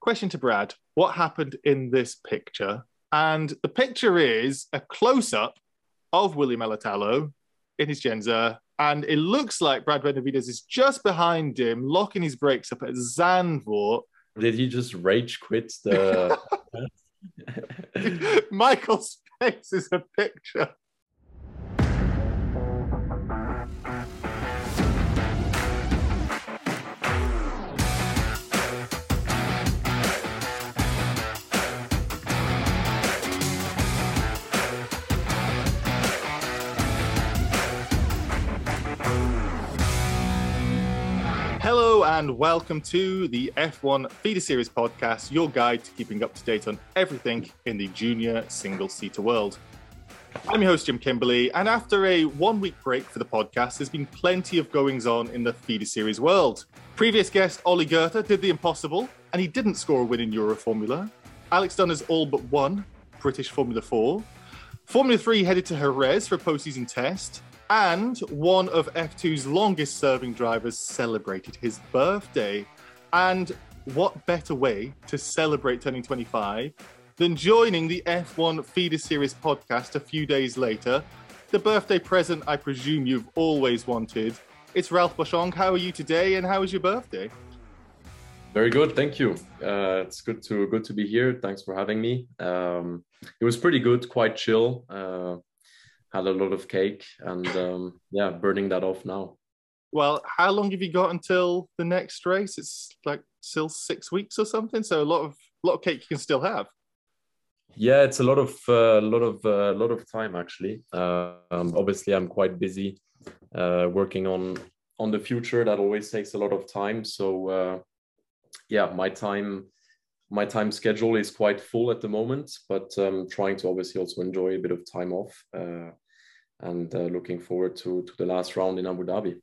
question to Brad What happened in this picture? And the picture is a close up of Willie Alatalo in his Jenzer. And it looks like Brad Benavides is just behind him, locking his brakes up at Zandvoort. Did he just rage quit the. Michael's face is a picture. And welcome to the F1 Feeder Series podcast, your guide to keeping up to date on everything in the junior single seater world. I'm your host, Jim Kimberley, and after a won week break for the podcast, there's been plenty of goings on in the Feeder Series world. Previous guest Ollie Goethe did the impossible, and he didn't score a win in Euroformula. Alex Dunn has all but one British Formula 4. Formula 3 headed to Jerez for a postseason test, and one of F2's longest serving drivers celebrated his birthday. And what better way to celebrate turning 25 than joining the F1 Feeder Series podcast a few days later? The birthday present I presume you've always wanted. It's Ralph Boschung. How are you today and how was your birthday? Very good, thank you. Uh, it's good to good to be here. Thanks for having me. Um, it was pretty good, quite chill. Uh, had a lot of cake and um, yeah, burning that off now. Well, how long have you got until the next race? It's like still six weeks or something. So a lot of a lot of cake you can still have. Yeah, it's a lot of a uh, lot of a uh, lot of time actually. Uh, um, obviously, I'm quite busy uh, working on on the future. That always takes a lot of time. So uh, yeah, my time my time schedule is quite full at the moment, but um, trying to obviously also enjoy a bit of time off uh, and uh, looking forward to, to the last round in Abu Dhabi.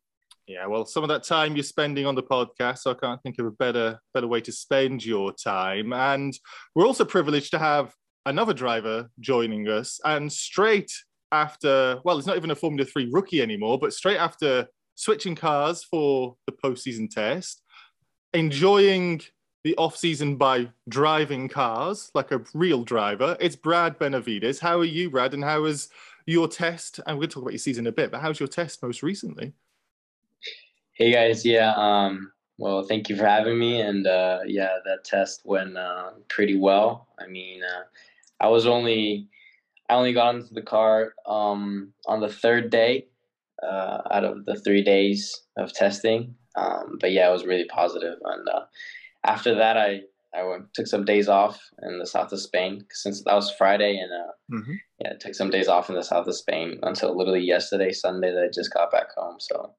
Yeah, well, some of that time you're spending on the podcast, so I can't think of a better better way to spend your time. And we're also privileged to have another driver joining us, and straight after, well, it's not even a Formula Three rookie anymore, but straight after switching cars for the postseason test, enjoying the off season by driving cars like a real driver. It's Brad Benavides. How are you, Brad? And how was your test? And we'll talk about your season a bit, but how's your test most recently? Hey guys, yeah. Um, well, thank you for having me. And uh, yeah, that test went uh, pretty well. I mean, uh, I was only I only got into the car um, on the third day uh, out of the three days of testing. Um, but yeah, it was really positive, and uh, after that, I I went, took some days off in the south of Spain since that was Friday, and uh, mm-hmm. yeah, took some days off in the south of Spain until literally yesterday, Sunday, that I just got back home. So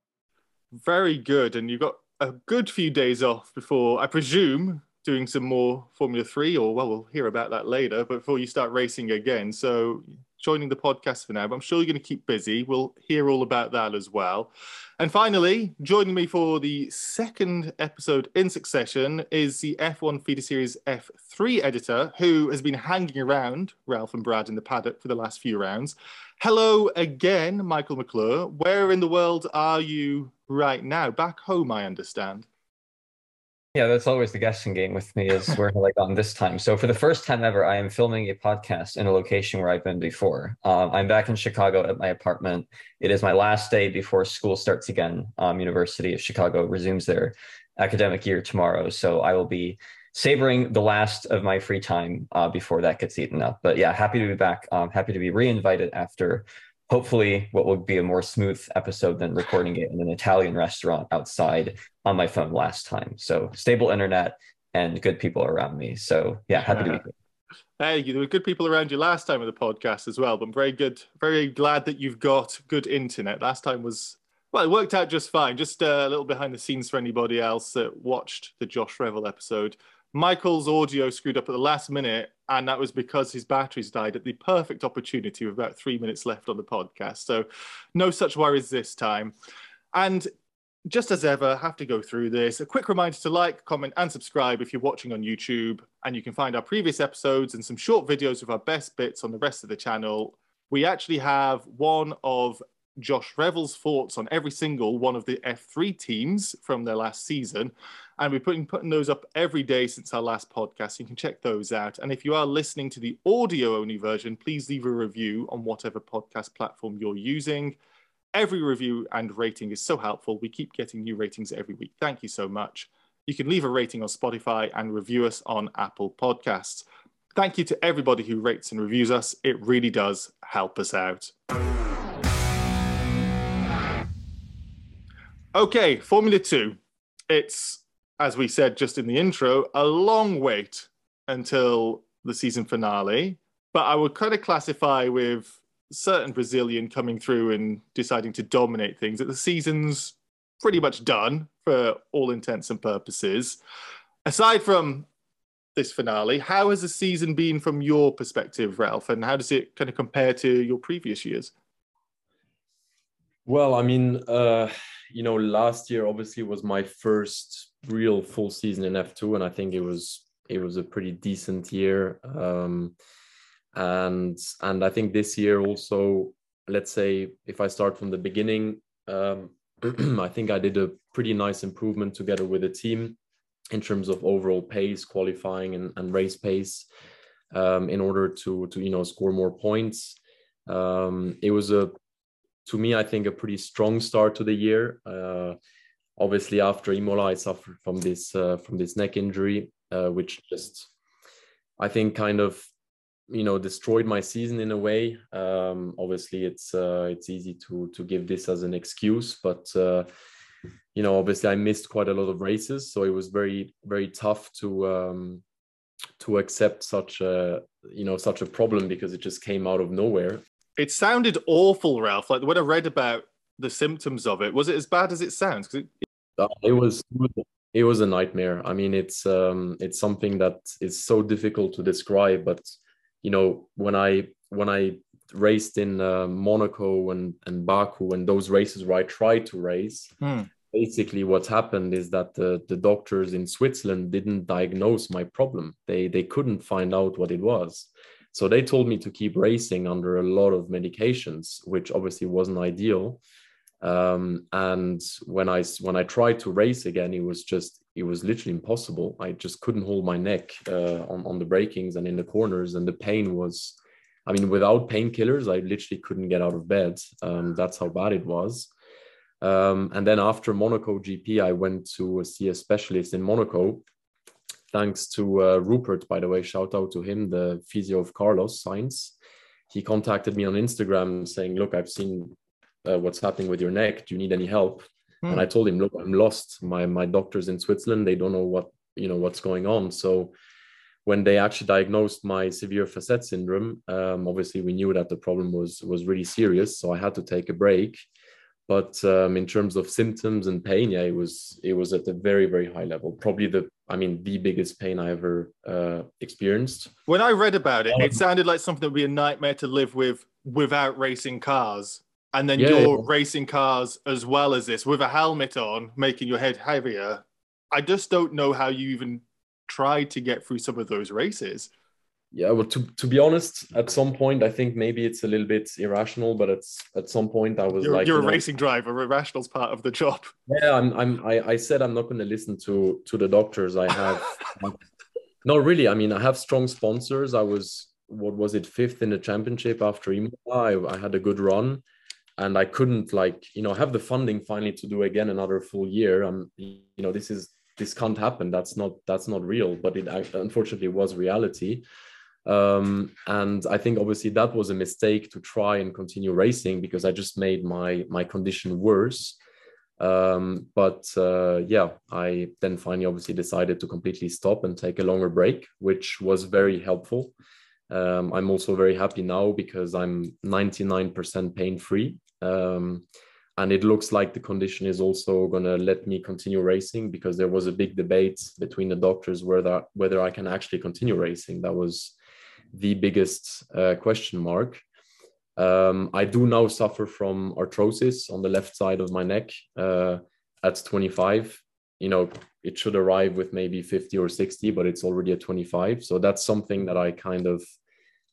very good, and you got a good few days off before I presume doing some more Formula Three, or well, we'll hear about that later. But before you start racing again, so joining the podcast for now, but I'm sure you're going to keep busy. We'll hear all about that as well. And finally, joining me for the second episode in succession is the F1 Feeder Series F3 editor who has been hanging around Ralph and Brad in the paddock for the last few rounds. Hello again, Michael McClure. Where in the world are you right now? Back home, I understand. Yeah, that's always the guessing game with me is where have I gone this time? So for the first time ever, I am filming a podcast in a location where I've been before. Um, I'm back in Chicago at my apartment. It is my last day before school starts again. Um, University of Chicago resumes their academic year tomorrow. So I will be savoring the last of my free time uh, before that gets eaten up. But yeah, happy to be back. Um, happy to be re-invited after hopefully what will be a more smooth episode than recording it in an Italian restaurant outside on my phone last time. So stable internet and good people around me. So yeah, happy to be here. Hey, there were good people around you last time of the podcast as well, but I'm very good, very glad that you've got good internet. Last time was well, it worked out just fine. Just uh, a little behind the scenes for anybody else that watched the Josh Revel episode. Michael's audio screwed up at the last minute, and that was because his batteries died at the perfect opportunity with about three minutes left on the podcast. So, no such worries this time. And just as ever, have to go through this. A quick reminder to like, comment, and subscribe if you're watching on YouTube. And you can find our previous episodes and some short videos of our best bits on the rest of the channel. We actually have one of Josh Revel's thoughts on every single one of the F3 teams from their last season. And we're putting putting those up every day since our last podcast. You can check those out. And if you are listening to the audio only version, please leave a review on whatever podcast platform you're using. Every review and rating is so helpful. We keep getting new ratings every week. Thank you so much. You can leave a rating on Spotify and review us on Apple Podcasts. Thank you to everybody who rates and reviews us. It really does help us out. Okay, Formula Two. It's, as we said just in the intro, a long wait until the season finale. But I would kind of classify with certain Brazilian coming through and deciding to dominate things that the season's pretty much done for all intents and purposes. Aside from this finale, how has the season been from your perspective, Ralph, and how does it kind of compare to your previous years? Well, I mean, uh, you know, last year obviously was my first real full season in F2, and I think it was it was a pretty decent year. Um, and and I think this year also, let's say if I start from the beginning, um, I think I did a pretty nice improvement together with the team in terms of overall pace, qualifying, and, and race pace, um, in order to to you know score more points. Um, it was a to me, I think a pretty strong start to the year. Uh, obviously, after Imola, I suffered from this uh, from this neck injury, uh, which just I think kind of you know destroyed my season in a way. Um, obviously, it's uh, it's easy to to give this as an excuse, but uh, you know, obviously, I missed quite a lot of races, so it was very very tough to. Um, to accept such a you know such a problem because it just came out of nowhere it sounded awful, Ralph. Like when I read about the symptoms of it, was it as bad as it sounds? It, it was it was a nightmare. I mean, it's um, it's something that is so difficult to describe. But you know, when I when I raced in uh, Monaco and and Baku and those races where I tried to race, hmm. basically what happened is that the the doctors in Switzerland didn't diagnose my problem. They they couldn't find out what it was. So they told me to keep racing under a lot of medications, which obviously wasn't ideal. Um, and when I when I tried to race again, it was just it was literally impossible. I just couldn't hold my neck uh, on on the breakings and in the corners, and the pain was. I mean, without painkillers, I literally couldn't get out of bed. Um, that's how bad it was. Um, and then after Monaco GP, I went to see a specialist in Monaco thanks to uh, Rupert, by the way, shout out to him, the physio of Carlos Sainz. He contacted me on Instagram saying, Look, I've seen uh, what's happening with your neck. Do you need any help? Hmm. And I told him, Look, I'm lost. My, my doctors in Switzerland, they don't know what, you know, what's going on. So when they actually diagnosed my severe facet syndrome, um, obviously we knew that the problem was was really serious. So I had to take a break but um, in terms of symptoms and pain yeah it was it was at a very very high level probably the i mean the biggest pain i ever uh, experienced when i read about it it um, sounded like something that would be a nightmare to live with without racing cars and then yeah, you're yeah. racing cars as well as this with a helmet on making your head heavier. I just don't know how you even tried to get through some of those races. Yeah well to, to be honest at some point i think maybe it's a little bit irrational but it's at some point i was you're, like you're you know, a racing driver. Irrational's part of the job. Yeah i'm, I'm I, I said i'm not going to listen to to the doctors i have. No really. I mean i have strong sponsors. I was what was it fifth in the championship after Imola. I, I had a good run and i couldn't like you know have the funding finally to do again another full year i'm you know this is this can't happen that's not that's not real but it unfortunately was reality um, and I think obviously that was a mistake to try and continue racing because I just made my my condition worse. Um, but uh, yeah, I then finally obviously decided to completely stop and take a longer break, which was very helpful. Um, I'm also very happy now because I'm 99% pain free. Um, and it looks like the condition is also going to let me continue racing because there was a big debate between the doctors whether whether I can actually continue racing. That was the biggest uh, question mark. Um, I do now suffer from arthrosis on the left side of my neck uh, at 25. You know, it should arrive with maybe 50 or 60, but it's already at 25. So that's something that I kind of,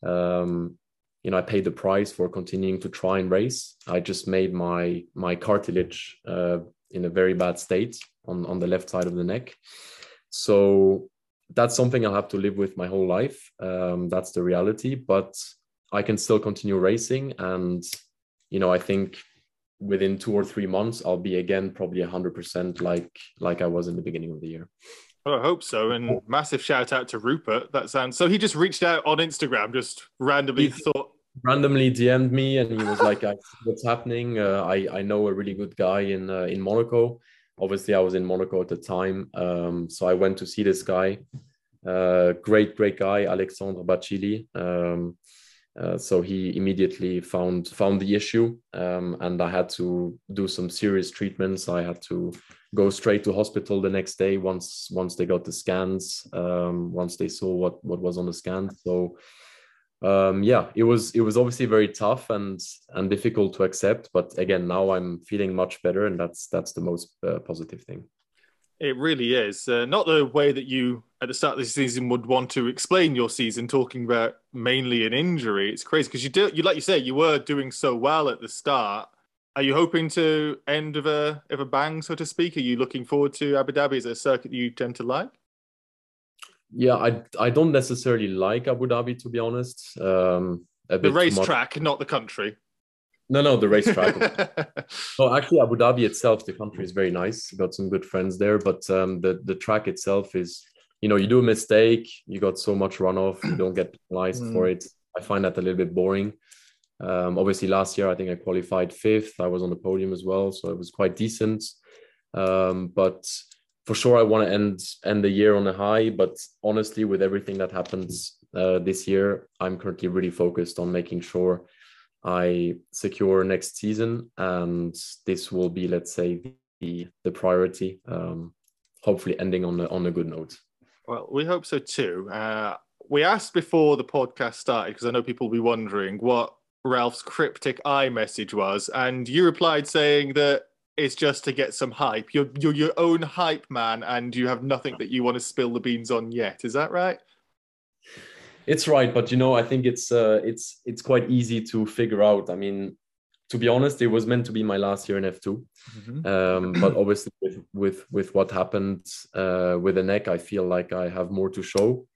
um, you know, I paid the price for continuing to try and race. I just made my my cartilage uh, in a very bad state on on the left side of the neck. So that's something I'll have to live with my whole life. Um, that's the reality, but I can still continue racing, and you know I think within two or three months I'll be again probably hundred percent like like I was in the beginning of the year. Well, I hope so. And massive shout out to Rupert. That sounds so. He just reached out on Instagram, just randomly he thought. Randomly DM'd me, and he was like, "What's happening? Uh, I I know a really good guy in uh, in Monaco. Obviously, I was in Monaco at the time, um, so I went to see this guy. Uh, great, great guy, Alexandre Bacili. Um, uh, so he immediately found found the issue, um, and I had to do some serious treatments. I had to go straight to hospital the next day once once they got the scans, um, once they saw what what was on the scan. So um, yeah, it was it was obviously very tough and and difficult to accept. But again, now I'm feeling much better, and that's that's the most uh, positive thing. It really is. Uh, not the way that you, at the start of the season, would want to explain your season, talking about mainly an injury. It's crazy because you do, you like you say, you were doing so well at the start. Are you hoping to end of a of a bang, so to speak? Are you looking forward to Abu Dhabi? It a circuit you tend to like? Yeah, I I don't necessarily like Abu Dhabi to be honest. Um, the racetrack, not the country. No, no, the racetrack. no, actually, Abu Dhabi itself, the country is very nice. Got some good friends there, but um, the the track itself is, you know, you do a mistake, you got so much runoff, you don't get penalized mm. for it. I find that a little bit boring. Um, obviously, last year I think I qualified fifth. I was on the podium as well, so it was quite decent. Um, but for sure, I want to end end the year on a high. But honestly, with everything that happens uh, this year, I'm currently really focused on making sure I secure next season, and this will be, let's say, the the priority. Um, hopefully, ending on a, on a good note. Well, we hope so too. Uh, we asked before the podcast started because I know people will be wondering what Ralph's cryptic I message was, and you replied saying that it's just to get some hype. You're you're your own hype man, and you have nothing that you want to spill the beans on yet. Is that right? It's right, but you know, I think it's uh, it's it's quite easy to figure out. I mean, to be honest, it was meant to be my last year in F 2 mm-hmm. um, but obviously with, with with what happened uh, with the neck, I feel like I have more to show.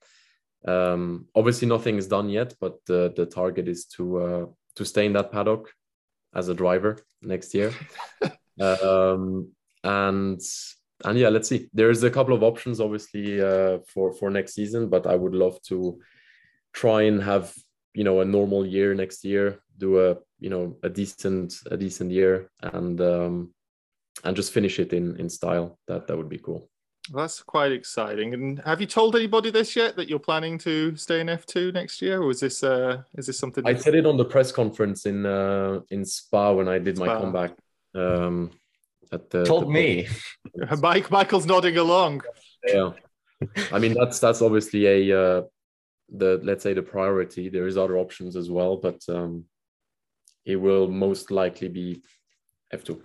Um, obviously, nothing is done yet, but the the target is to uh, to stay in that paddock as a driver next year. um, and and yeah, let's see. There's a couple of options, obviously, uh, for for next season, but I would love to try and have you know a normal year next year do a you know a decent a decent year and um and just finish it in in style. That that would be cool. That's quite exciting. And have you told anybody this yet that you're planning to stay in f2 next year? Or is this uh is this something i said it on the press conference in uh in spa when i did spa. my comeback um at the told the me mike michael's nodding along yeah i mean that's that's obviously a uh the let's say the priority. There is other options as well, but um, it will most likely be F2.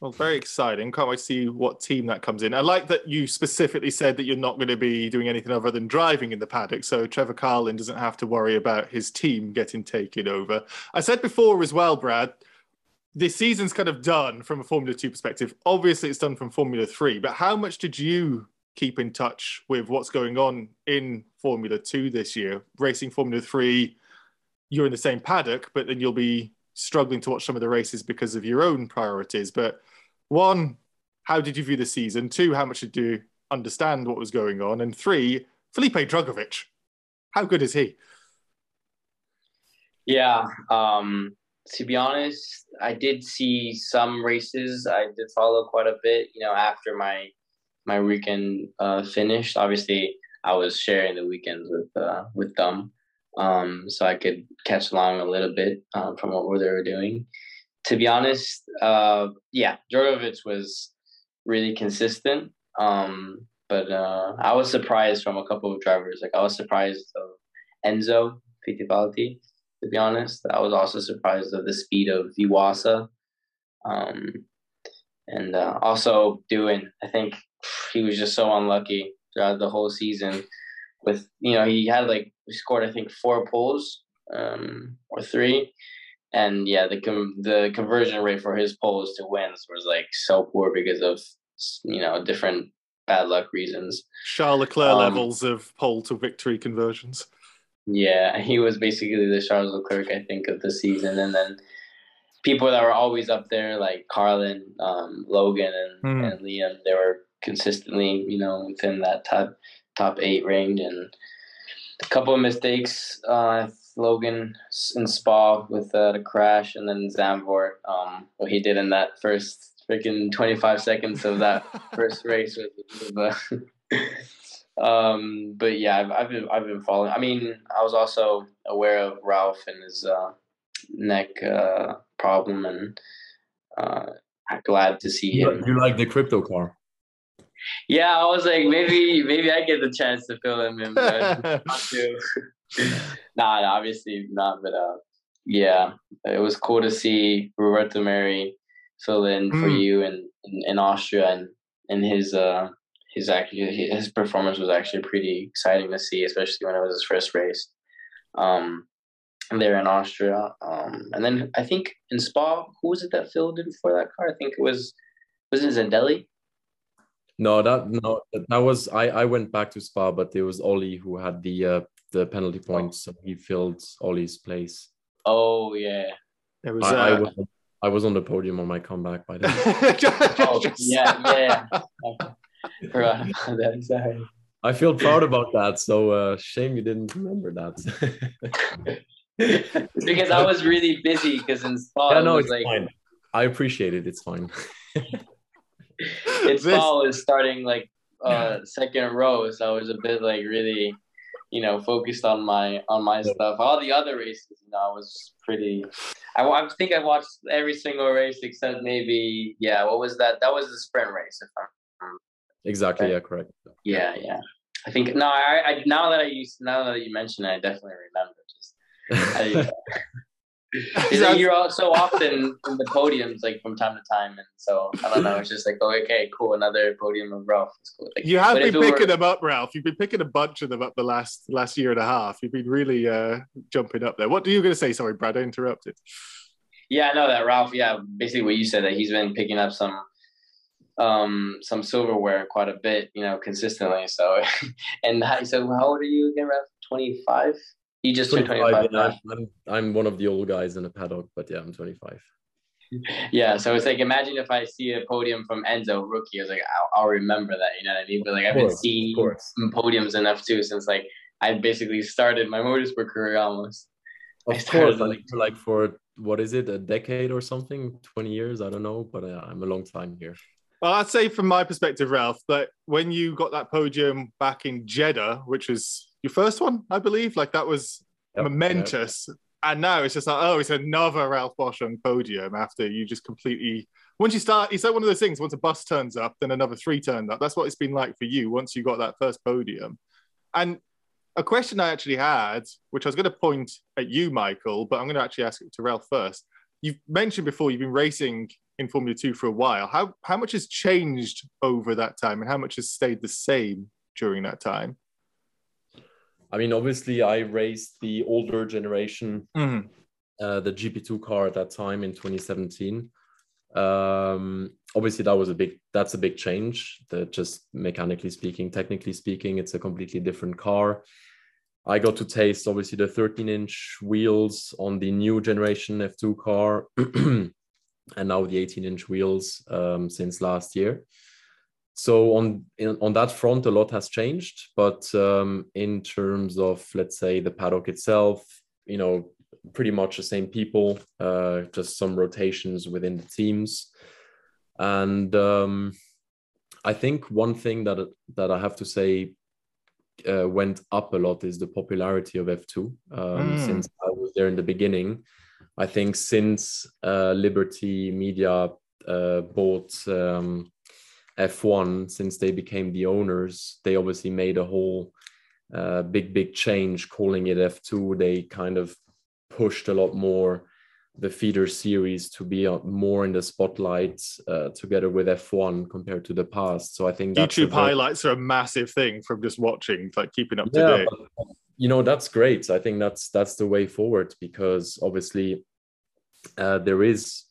Well, very exciting. Can't wait to see what team that comes in. I like that you specifically said that you're not going to be doing anything other than driving in the paddock. So Trevor Carlin doesn't have to worry about his team getting taken over. I said before as well, Brad, this season's kind of done from a Formula 2 perspective. Obviously, it's done from Formula 3, but how much did you keep in touch with what's going on in Formula Two this year. Racing Formula Three, you're in the same paddock, but then you'll be struggling to watch some of the races because of your own priorities. But one, how did you view the season? Two, how much did you understand what was going on? And three, Felipe Drugovich, how good is he? Yeah, um, to be honest, I did see some races. I did follow quite a bit, you know, after my my weekend uh, finished. Obviously, I was sharing the weekends with uh, with them, um, so I could catch along a little bit um, from what they were doing. To be honest, uh, yeah, Drugovich was really consistent. Um, but uh, I was surprised from a couple of drivers. Like I was surprised of Enzo Fittipaldi. To be honest, I was also surprised of the speed of Iwasa. Um, and uh, also Doohan, I think he was just so unlucky throughout the whole season. With you know, he had like he scored I think four poles um, or three, and yeah, the com- the conversion rate for his poles to wins was like so poor because of you know different bad luck reasons. Charles Leclerc Um, levels of pole to victory conversions. Yeah, he was basically the Charles Leclerc, I think, of the season, and then people that were always up there like Carlin, um, Logan, and, Hmm. and Liam, they were consistently, you know, within that top top eight range, and a couple of mistakes. Uh, Logan in Spa with uh, the crash, and then Zandvoort, um, what he did in that first freaking twenty five seconds of that first race was, was uh, um but yeah I've, I've been i've been following i mean i was also aware of ralph and his uh neck uh problem and uh glad to see You, him you like the crypto car? yeah i was like maybe maybe i get the chance to fill him in but nah, nah, obviously not but uh yeah it was cool to see Roberto Merhi fill in for Mm. you in, in in austria and and his uh his actually his performance was actually pretty exciting to see, especially when it was his first race. Um, there in Austria, um, and then I think in Spa, who was it that filled in for that car? I think it was was it Zandelli? No, that no, that that was I. I went back to Spa, but it was Ollie who had the uh, the penalty points, so he filled Ollie's place. Oh yeah, It was. I, I uh, was I was on the podium on my comeback by then. oh yeah, yeah. yeah. That. Sorry. I feel proud about that. So uh, shame you didn't remember that. because I was really busy because in Spa yeah, no, it's like fine. I appreciate it. It's fine. in Spa was starting like uh second row, so I was a bit like really, you know, focused on my on my stuff. All the other races, you know, I was pretty. I, I think I watched every single race except maybe yeah. What was that? That was the sprint race. If I'm, exactly. Okay. Yeah, correct. yeah, yeah. I think no. I, I now that I use now that you mention it, I definitely remember. Just I, Because like, you're all so often in the podiums, like from time to time, and so I don't know. It's just like, oh, okay, cool, another podium of Ralph. It's cool. Like, you have been picking were- them up, Ralph. You've been picking a bunch of them up the last last year and a half. You've been really uh, jumping up there. What are you going to say? Sorry, Brad, I interrupted. Yeah, I know that Ralph. Yeah, basically what you said that he's been picking up some, um, some silverware quite a bit, you know, consistently. So, and how, so how old are you again, Ralph? Twenty five. You just turned 25, five. yeah, I'm, I'm one of the old guys in the paddock, but yeah, I'm 25. Yeah, so it's like imagine if I see a podium from Enzo rookie, I was like, I'll, I'll remember that. You know what I mean? But like I've been seeing podiums enough too since like I basically started my motorsport career almost. I Of started, course, like, like for what is it, a decade or something, 20 years? I don't know, but uh, I'm a long time here. Well, I'd say from my perspective, Ralph, that when you got that podium back in Jeddah, which was your first one, I believe, like that was Yep, momentous. And now it's just like, oh, it's another Ralph Boschung podium after you just completely. Once you start, it's like one of those things. Once a bus turns up, then another three turned up. That's what it's been like for you once you got that first podium. And a question I actually had, which I was going to point at you, Michael, but I'm going to actually ask it to Ralph first. You've mentioned before you've been racing in Formula Two for a while. How how much has changed over that time, and how much has stayed the same during that time? I mean, obviously, I raced the older generation, uh, the GP2 car at that time in 2017. Um, obviously, that was a big. That's a big change. That just mechanically speaking, technically speaking, it's a completely different car. I got to taste obviously the 13 inch wheels on the new generation F2 car, and now the 18 inch wheels um, since last year. So on in, on that front a lot has changed but um, in terms of let's say the paddock itself you know pretty much the same people uh, just some rotations within the teams. And um, i think one thing that that i have to say uh, went up a lot is the popularity of f2 um, Mm. since i was there in the beginning i think since uh, liberty media uh, bought um, F1 since they became the owners. They obviously made a whole uh, big, big change calling it F2. They kind of pushed a lot more the feeder series to be uh, more in the spotlight uh, together with F1 compared to the past. So I think that's YouTube highlights are a massive thing from just watching, like keeping up to date. but, you know that's great. I think that's that's the way forward because obviously uh, there is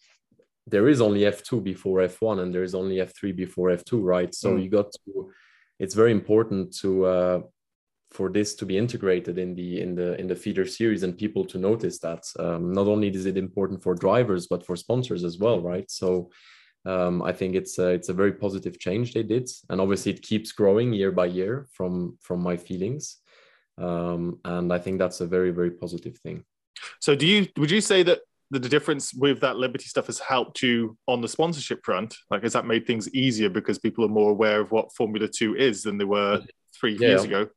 there is only F2 before F1 and there is only F3 before F2, right? So mm. you got to. It's very important to uh, for this to be integrated in the in the in the feeder series and people to notice that. Um, not only is it important for drivers but for sponsors as well, right? So. Um, I think it's a, it's a very positive change they did, and obviously it keeps growing year by year from from my feelings, um, and I think that's a very very positive thing. So, do you would you say that the, difference with that Liberty stuff has helped you on the sponsorship front? Like, has that made things easier because people are more aware of what Formula Two is than they were three yeah, years ago?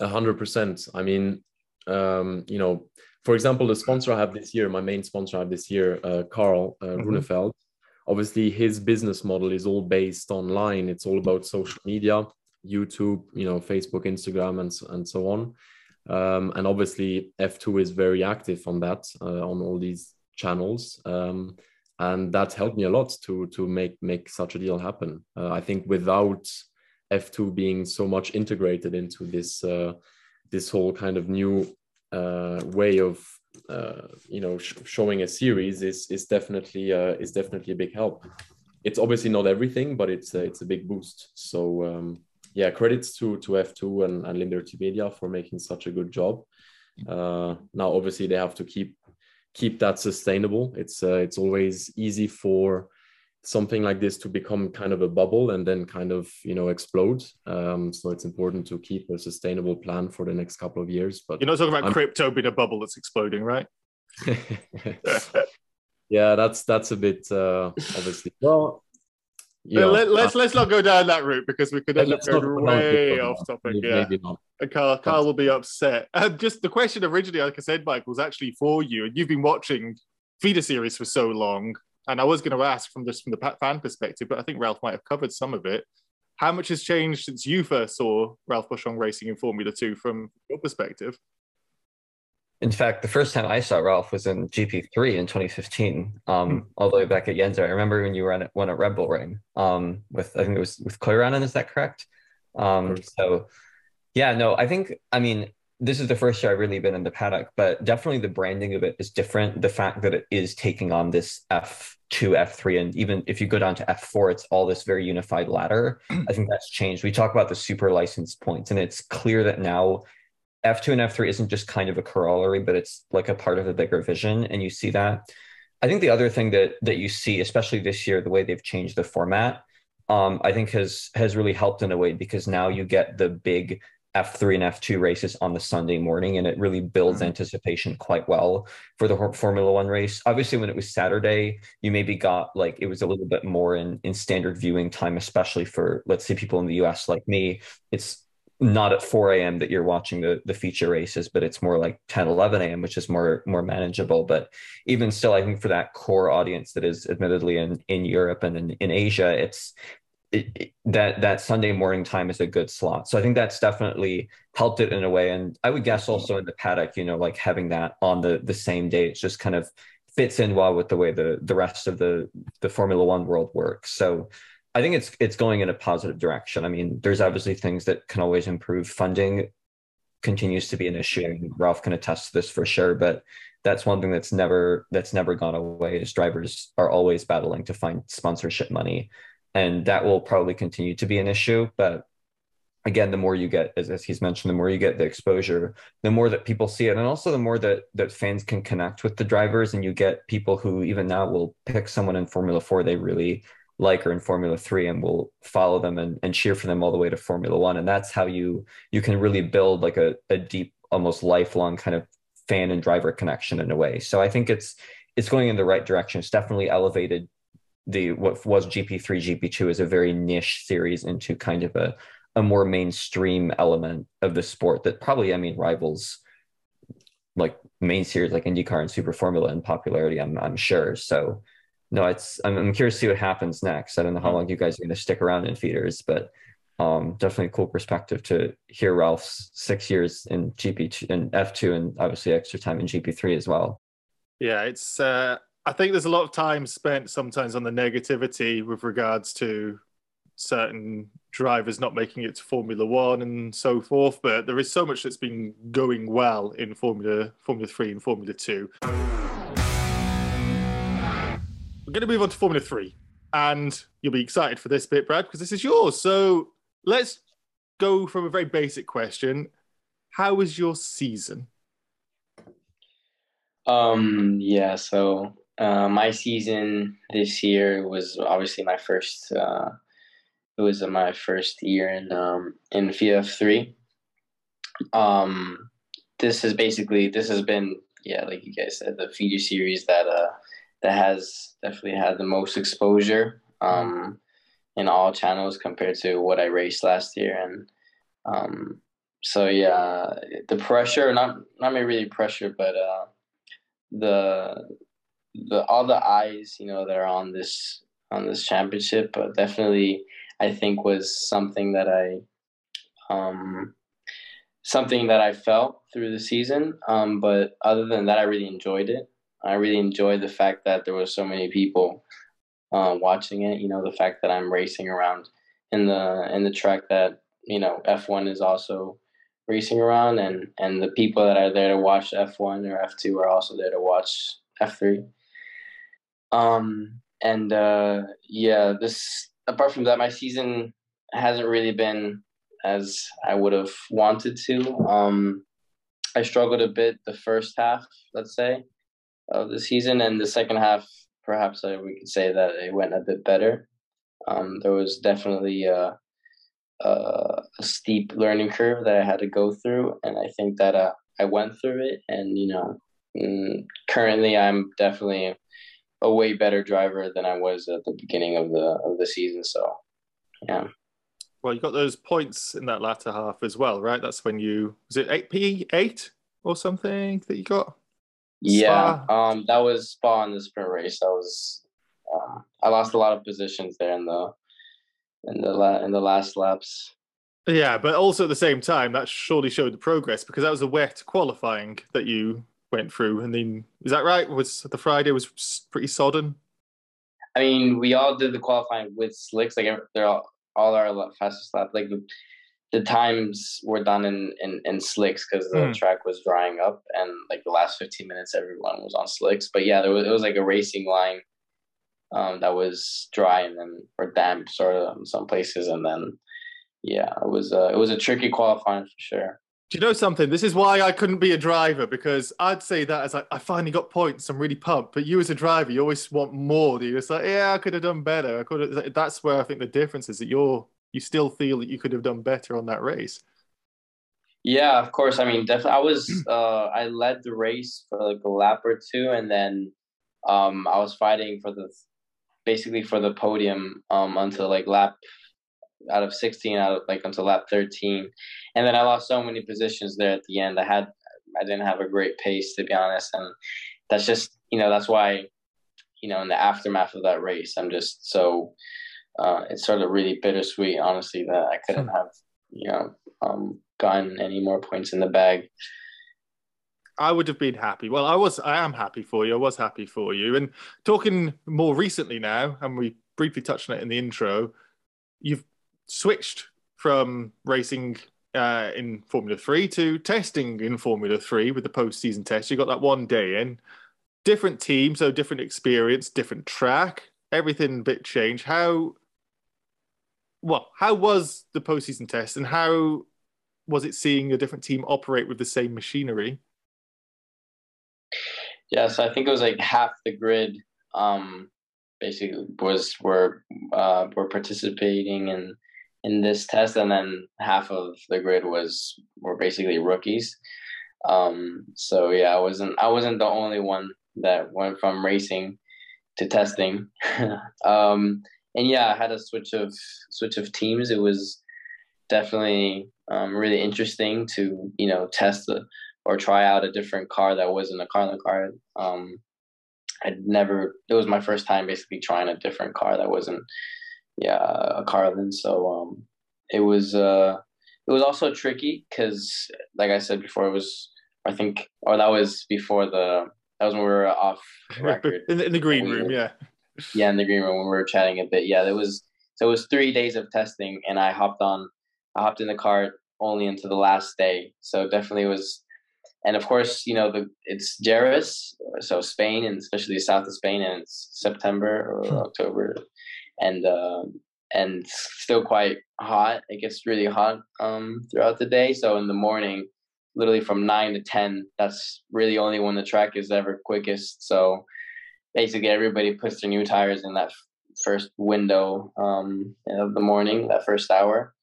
A hundred percent. I mean, um, you know, for example, the sponsor I have this year, my main sponsor I have this year, uh, Carl uh, mm-hmm. Runefeld. Obviously, his business model is all based online. It's all about social media, YouTube, you know, Facebook, Instagram, and and so on. Um, and obviously, F2 is very active on that, uh, on all these channels. Um, and that helped me a lot to, to make, make such a deal happen. Uh, I think without F2 being so much integrated into this, uh, this whole kind of new uh, way of uh, you know sh- showing a series is is definitely uh, is definitely a big help. It's obviously not everything, but it's a, it's a big boost. So um, yeah, credits to to F2 and, and Liberty Media for making such a good job. Uh, now, obviously, they have to keep keep that sustainable. It's uh, it's always easy for something like this to become kind of a bubble and then kind of you know explode. Um, so it's important to keep a sustainable plan for the next couple of years. But you're not talking about I'm... crypto being a bubble that's exploding, right? yeah, that's that's a bit uh, obviously. Well, yeah, Let, us let's, let's not go down that route because we could end up going way off topic. Maybe, yeah, maybe and Carl, Carl will be upset. And just the question originally, like I said, Michael, was actually for you, and you've been watching feeder series for so long. And I was going to ask from just from the fan perspective, but I think Ralph might have covered some of it. How much has changed since you first saw Ralph Boschung racing in Formula Two from your perspective? In fact, the first time I saw Ralph was in GP3 in 2015, um, mm. all the way back at Jenzer. I remember when you were at one at Red Bull Ring um, with, I think it was with Koiranen, is that correct? Um, so, yeah, no, I think, I mean, this is the first year I've really been in the paddock, but definitely the branding of it is different. The fact that it is taking on this F2, F3, and even if you go down to F4, it's all this very unified ladder. I think that's changed. We talk about the super license points, and it's clear that now F2 and F3 isn't just kind of a corollary, but it's like a part of a bigger vision. And you see that. I think the other thing that that you see, especially this year, the way they've changed the format, um, I think has has really helped in a way because now you get the big F3 and F2 races on the Sunday morning, and it really builds mm-hmm. anticipation quite well for the Formula One race. Obviously, when it was Saturday, you maybe got like it was a little bit more in in standard viewing time, especially for let's say people in the US like me. It's not at 4 a.m. that you're watching the, the feature races, but it's more like 10, 11 a.m., which is more more manageable. But even still, I think for that core audience that is admittedly in, in Europe and in, in Asia, it's it, it, that that Sunday morning time is a good slot. So I think that's definitely helped it in a way. And I would guess also in the paddock, you know, like having that on the the same day, it just kind of fits in well with the way the the rest of the the Formula One world works. So I think it's it's going in a positive direction. I mean, there's obviously things that can always improve. Funding continues to be an issue. and Ralph can attest to this for sure, but that's one thing that's never that's never gone away. Is drivers are always battling to find sponsorship money, and that will probably continue to be an issue. But again, the more you get, as, as he's mentioned, the more you get the exposure, the more that people see it, and also the more that that fans can connect with the drivers, and you get people who even now will pick someone in Formula Four they really like or in Formula Three and will follow them and, and cheer for them all the way to Formula One. And that's how you you can really build like a, a deep, almost lifelong kind of fan and driver connection in a way. So I think it's it's going in the right direction. It's definitely elevated the what was GP3, GP2 is a very niche series into kind of a a more mainstream element of the sport that probably I mean rivals like main series like IndyCar and Super Formula in popularity. I'm I'm sure. So no, it's I'm, I'm curious to see what happens next. I don't know how long you guys are going to stick around in feeders, but um, definitely a cool perspective to hear Ralph's six years in GP and F2 and obviously extra time in GP3 as well. Yeah, it's uh, I think there's a lot of time spent sometimes on the negativity with regards to certain drivers not making it to Formula One and so forth, but there is so much that's been going well in Formula Formula Three and Formula Two. We're going to move on to Formula Three, and you'll be excited for this bit, Brad, because this is yours. So let's go from a very basic question: How was your season? Um. Yeah. So uh, my season this year was obviously my first. Uh, it was my first year in um, in FIA three. Um, this is basically this has been yeah, like you guys said, the feeder series that uh that has definitely had the most exposure um in all channels compared to what I raced last year, and um so yeah, the pressure not not really pressure, but uh the the all the eyes you know that are on this on this championship uh, definitely I think was something that I um something that I felt through the season. Um, but other than that, I really enjoyed it. I really enjoyed the fact that there were so many people uh, watching it. You know, the fact that I'm racing around in the in the track that you know F1 is also racing around, and and the people that are there to watch F1 or F2 are also there to watch F3. Um, and uh, yeah, this apart from that, my season hasn't really been as I would have wanted to. Um, I struggled a bit the first half, let's say, of the season, and the second half, perhaps uh, we could say that it went a bit better. Um, there was definitely a, a, a, steep learning curve that I had to go through, and I think that uh, I went through it. And you know, mm, currently, I'm definitely a way better driver than I was at the beginning of the of the season. So, yeah. Well, you got those points in that latter half as well, right? That's when you was it eight P eight or something that you got. Yeah, um, that was Spa in the sprint race. That was um, I lost a lot of positions there in the in the la- in the last laps. Yeah, but also at the same time, that surely showed the progress because that was a wet qualifying that you went through, and then is that right? Was the Friday was pretty sodden? I mean, we all did the qualifying with slicks. Like they're all all our fastest lap. Like the, the times were done in in, in slicks because the mm. track was drying up, and like the last fifteen minutes, everyone was on slicks. But yeah, there was it was like a racing line um, that was dry and then or damp sort of in some places, and then yeah, it was uh, it was a tricky qualifying for sure. Do you know something? This is why I couldn't be a driver because I'd say that as like, I finally got points. I'm really pumped. But you as a driver, you always want more. You? It's like, yeah, I could have done better. I could have. That's where I think the difference is that you're you still feel that you could have done better on that race. Yeah, of course. I mean, definitely. I was uh, I led the race for like a lap or two, and then um, I was fighting for the basically for the podium um, until like lap out of 16 out of like until lap 13 and then i lost so many positions there at the end i had i didn't have a great pace to be honest and that's just you know that's why you know in the aftermath of that race i'm just so uh, it's sort of really bittersweet honestly that i couldn't have you know um, gotten any more points in the bag I would have been happy. Well, I was, I am happy for you. I was happy for you. And talking more recently now, and we briefly touched on it in the intro, you've switched from racing uh, in Formula Three to testing in Formula Three with the post-season test. You got that one day in, different team, so different experience, different track, everything a bit changed. How well, how was the post-season test, and how was it seeing a different team operate with the same machinery? Yeah, so I think it was like half the grid. Um, basically, was were uh, were participating in in this test, and then half of the grid was were basically rookies. Um, so yeah, I wasn't I wasn't the only one that went from racing to testing. um, and yeah, I had a switch of switch of teams. It was definitely um, really interesting to you know test the, or try out a different car that wasn't a Carlin car. Um, I'd never. It was my first time basically trying a different car that wasn't yeah, a Carlin. So um, it was uh, it was also tricky because, like I said before, it was I think, or that was before the that was when we were off record in, the, in the green we room, yeah, yeah, in the green room when we were chatting a bit. Yeah, there was so it was three days of testing, and I hopped on, I hopped in the car only into the last day. So definitely was and of course, you know the it's Jerez, so Spain, and especially south of Spain, and it's September or hmm. October, and uh, and still quite hot. It gets really hot um, throughout the day. So in the morning, literally from nine to ten, that's really only when the track is ever quickest. So basically, everybody puts their new tires in that first window um, of the morning, that first hour,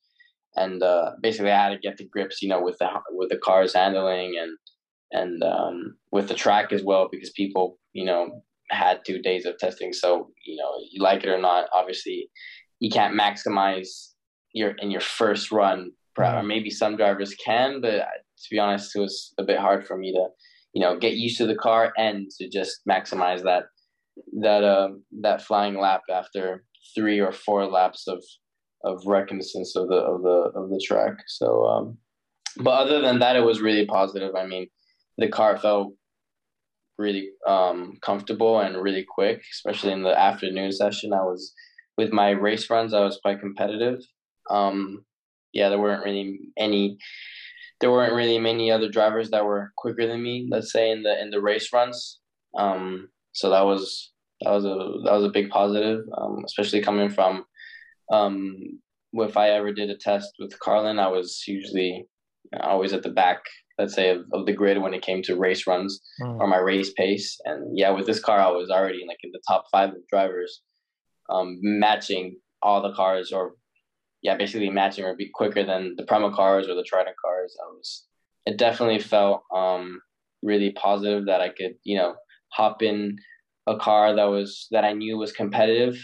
and uh, basically I had to get the grips, you know, with the with the car's handling and and um, with the track as well because people, you know, had two days of testing. So you know, you like it or not, obviously, you can't maximize your in your first run. Or mm-hmm. maybe some drivers can, but to be honest, it was a bit hard for me to, you know, get used to the car and to just maximize that that uh, that flying lap after three or four laps of of reconnaissance of the of the of the track. So, um, but other than that, it was really positive. I mean, the car felt really um, comfortable and really quick, especially in the afternoon session. I was with my race runs. I was quite competitive. Um, yeah, there weren't really any. There weren't really many other drivers that were quicker than me. Let's say in the in the race runs. Um, so that was that was a that was a big positive, um, especially coming from. Um, if I ever did a test with Carlin, I was usually always at the back, let's say, of, of the grid when it came to race runs mm. or my race pace. And yeah, with this car, I was already like in the top five of drivers, um, matching all the cars, or yeah, basically matching or be quicker than the Prema cars or the Trident cars. I was. It definitely felt um, really positive that I could, you know, hop in a car that was that I knew was competitive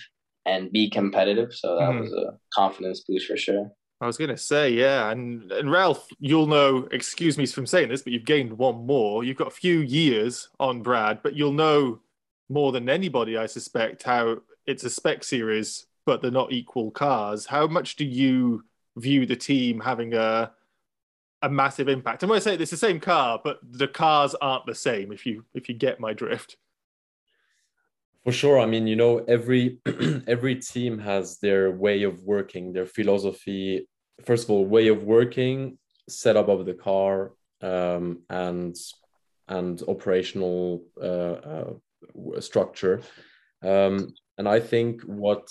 and be competitive. So that mm-hmm. was a confidence boost for sure. I was going to say, yeah, and and Ralph, you'll know. Excuse me from saying this, but you've gained one more. You've got a few years on Brad, but you'll know more than anybody, I suspect, how it's a spec series, but they're not equal cars. How much do you view the team having a a massive impact? And when I say it's the same car, but the cars aren't the same. If you if you get my drift. For sure. I mean, you know, every every team has their way of working, their philosophy. First of all, way of working, setup of the car, um, and and operational uh, uh, structure. Um, and I think what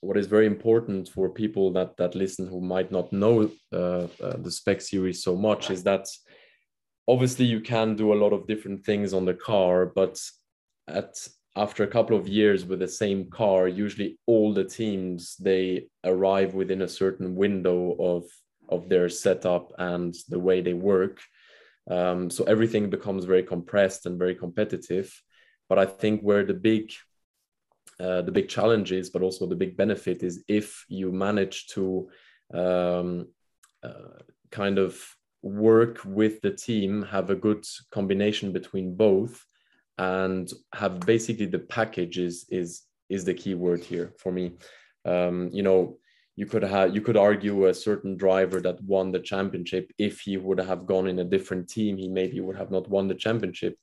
what is very important for people that that listen who might not know uh, uh, the spec series so much is that obviously you can do a lot of different things on the car, but at after a couple of years with the same car, usually all the teams they arrive within a certain window of of their setup and the way they work. Um, so everything becomes very compressed and very competitive. But I think where the big uh, the big challenge is, but also the big benefit is if you manage to um, uh, kind of work with the team, have a good combination between both, and have basically the package is is is the key word here for me. Um, you know, you could have you could argue a certain driver that won the championship if he would have gone in a different team, he maybe would have not won the championship,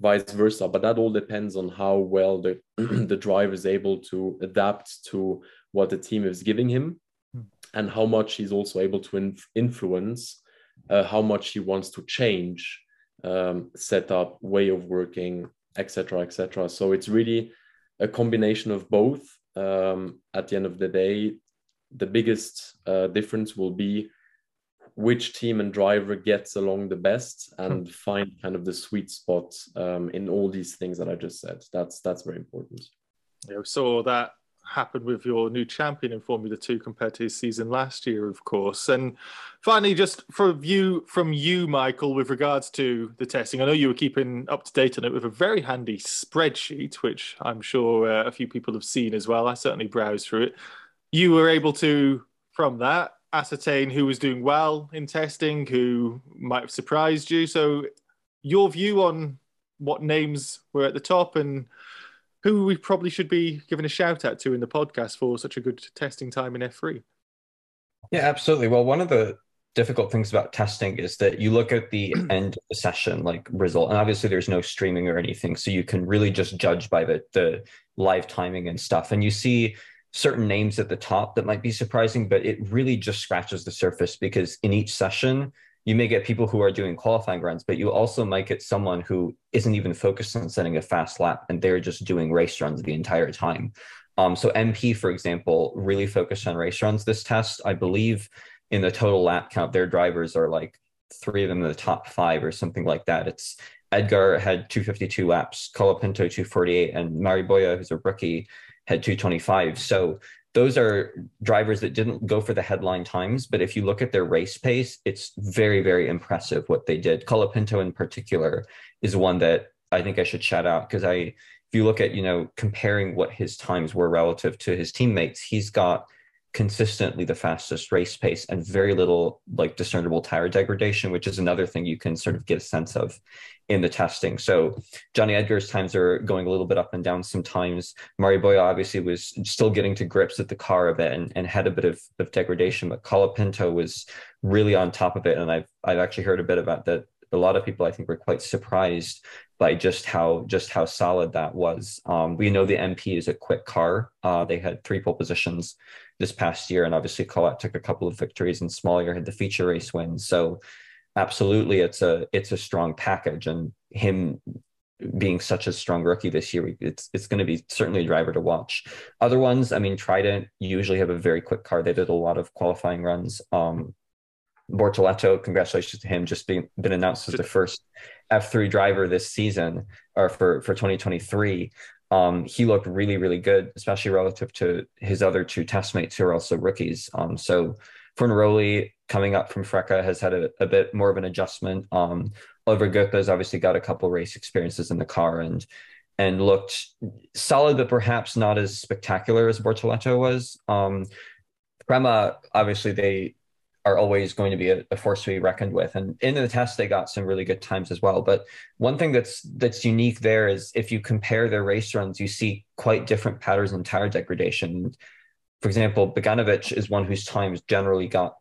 vice versa. But that all depends on how well the the driver is able to adapt to what the team is giving him, hmm. and how much he's also able to inf- influence, uh, how much he wants to change um, setup, way of working, etc., etc. So it's really a combination of both. Um, at the end of the day, the biggest uh, difference will be which team and driver gets along the best and hmm. find kind of the sweet spot um, in all these things that I just said. That's that's very important. Yeah, we saw that happen with your new champion in Formula Two compared to his season last year, of course. And finally, just for a view from you, Michael, with regards to the testing, I know you were keeping up to date on it with a very handy spreadsheet, which I'm sure uh, a few people have seen as well. I certainly browsed through it. You were able to, from that, ascertain who was doing well in testing, who might have surprised you. So, your view on what names were at the top and who we probably should be giving a shout out to in the podcast for such a good testing time in F3. Yeah, absolutely. Well, one of the difficult things about testing is that you look at the end of the session like result and obviously there's no streaming or anything so you can really just judge by the the live timing and stuff and you see certain names at the top that might be surprising but it really just scratches the surface because in each session you may get people who are doing qualifying runs, but you also might get someone who isn't even focused on setting a fast lap and they're just doing race runs the entire time. Um, so MP, for example, really focused on race runs this test. I believe in the total lap count, their drivers are like three of them in the top five or something like that. It's Edgar had 252 laps, Colapinto 248, and Mari Boya, who's a rookie, had 225. So those are drivers that didn't go for the headline times, but if you look at their race pace, it's very, very impressive what they did. Colapinto in particular is one that I think I should shout out because I, if you look at, you know, comparing what his times were relative to his teammates, he's got consistently the fastest race pace and very little like discernible tire degradation, which is another thing you can sort of get a sense of in the testing. So Jonny Edgar's times are going a little bit up and down sometimes. Mari Boya obviously was still getting to grips with the car a bit and, and had a bit of, of degradation, but Colapinto was really on top of it. And I've I've actually heard a bit about that. A lot of people I think were quite surprised by just how just how solid that was. Um, we know the MP is a quick car. Uh, they had three pole positions this past year, and obviously Collet took a couple of victories, and Smolyar had the feature race win. So absolutely it's a it's a strong package and him being such a strong rookie this year, it's it's going to be certainly a driver to watch. Other ones, I mean, Trident usually have a very quick car. They did a lot of qualifying runs. Um, Bortoleto, congratulations to him, just being been announced as the first F3 driver this season or for for 2023. Um, he looked really, really good, especially relative to his other two testmates who are also rookies. Um, so Fornaroli coming up from FRECA has had a, a bit more of an adjustment. Um, Oliver Goethe has obviously got a couple race experiences in the car and and looked solid, but perhaps not as spectacular as Bortoleto was. Um, Prema, obviously, they are always going to be a, a, force to be reckoned with. And in the test, they got some really good times as well. But one thing that's that's unique there is if you compare their race runs, you see quite different patterns in tire degradation for example, Beganovic is one whose times generally got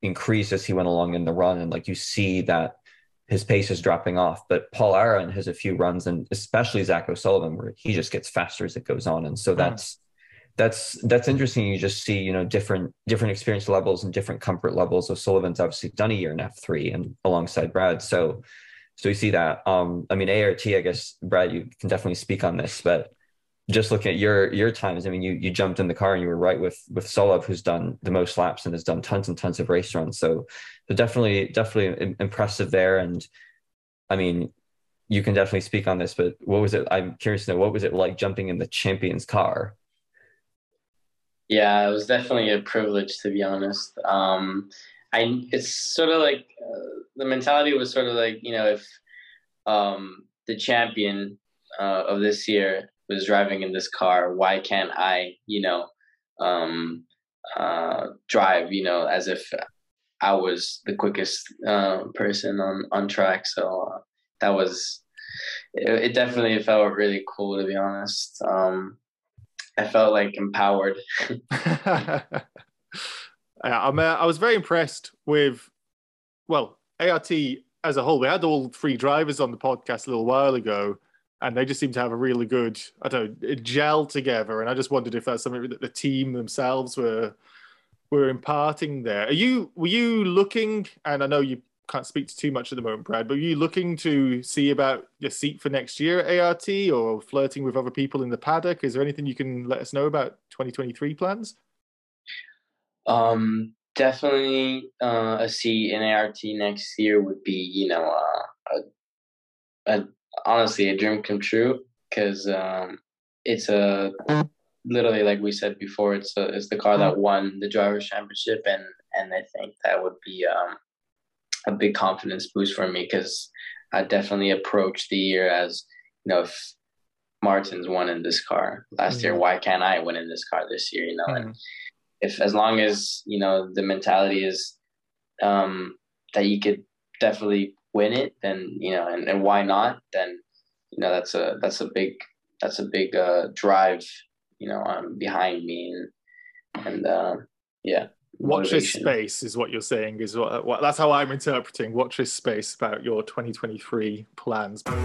increased as he went along in the run. And like you see that his pace is dropping off. But Paul Aron has a few runs, and especially Zach O'Sullivan, where he just gets faster as it goes on. And so hmm. that's that's that's interesting. You just see, you know, different different experience levels and different comfort levels. So Sullivan's obviously done a year in F3 and alongside Brad. So so we see that. Um, I mean, ART, I guess, Brad, you can definitely speak on this, but just looking at your your times, I mean, you you jumped in the car and you were right with with Solov, who's done the most laps and has done tons and tons of race runs. So, so definitely definitely impressive there. And I mean, you can definitely speak on this, but what was it? I'm curious to know what was it like jumping in the champion's car? Yeah, it was definitely a privilege to be honest. Um, I it's sort of like uh, the mentality was sort of like you know if um, the champion uh, of this year was driving in this car, why can't I, you know, um, uh, drive, you know, as if I was the quickest uh, person on on track. So uh, that was it, it, Definitely felt really cool, to be honest. Um, I felt like empowered. I'm, uh, I was very impressed with, well, ART as a whole. We had all three drivers on the podcast a little while ago, and they just seem to have a really good, I don't know, gel together. And I just wondered if that's something that the team themselves were were imparting there. Are you were you looking? And I know you can't speak to too much at the moment, Brad, but are you looking to see about your seat for next year at ART or flirting with other people in the paddock? Is there anything you can let us know about 2023 plans? Um, definitely uh, a seat in ART next year would be, you know, uh, a, a honestly a dream come true because um, it's a literally like we said before it's a, it's the car that won the drivers championship and and I think that would be um, a big confidence boost for me because I definitely approached the year as you know if Martin's won in this car last mm-hmm. year why can't I win in this car this year you know mm-hmm. and if as long as you know the mentality is um, that you could definitely win it, then you know, and, and why not? Then you know that's a that's a big that's a big uh, drive, you know, um, behind me, and and uh, yeah. Watch this space is what you're saying. Is what, what that's how I'm interpreting. Watch this space about your 2023 plans. Right,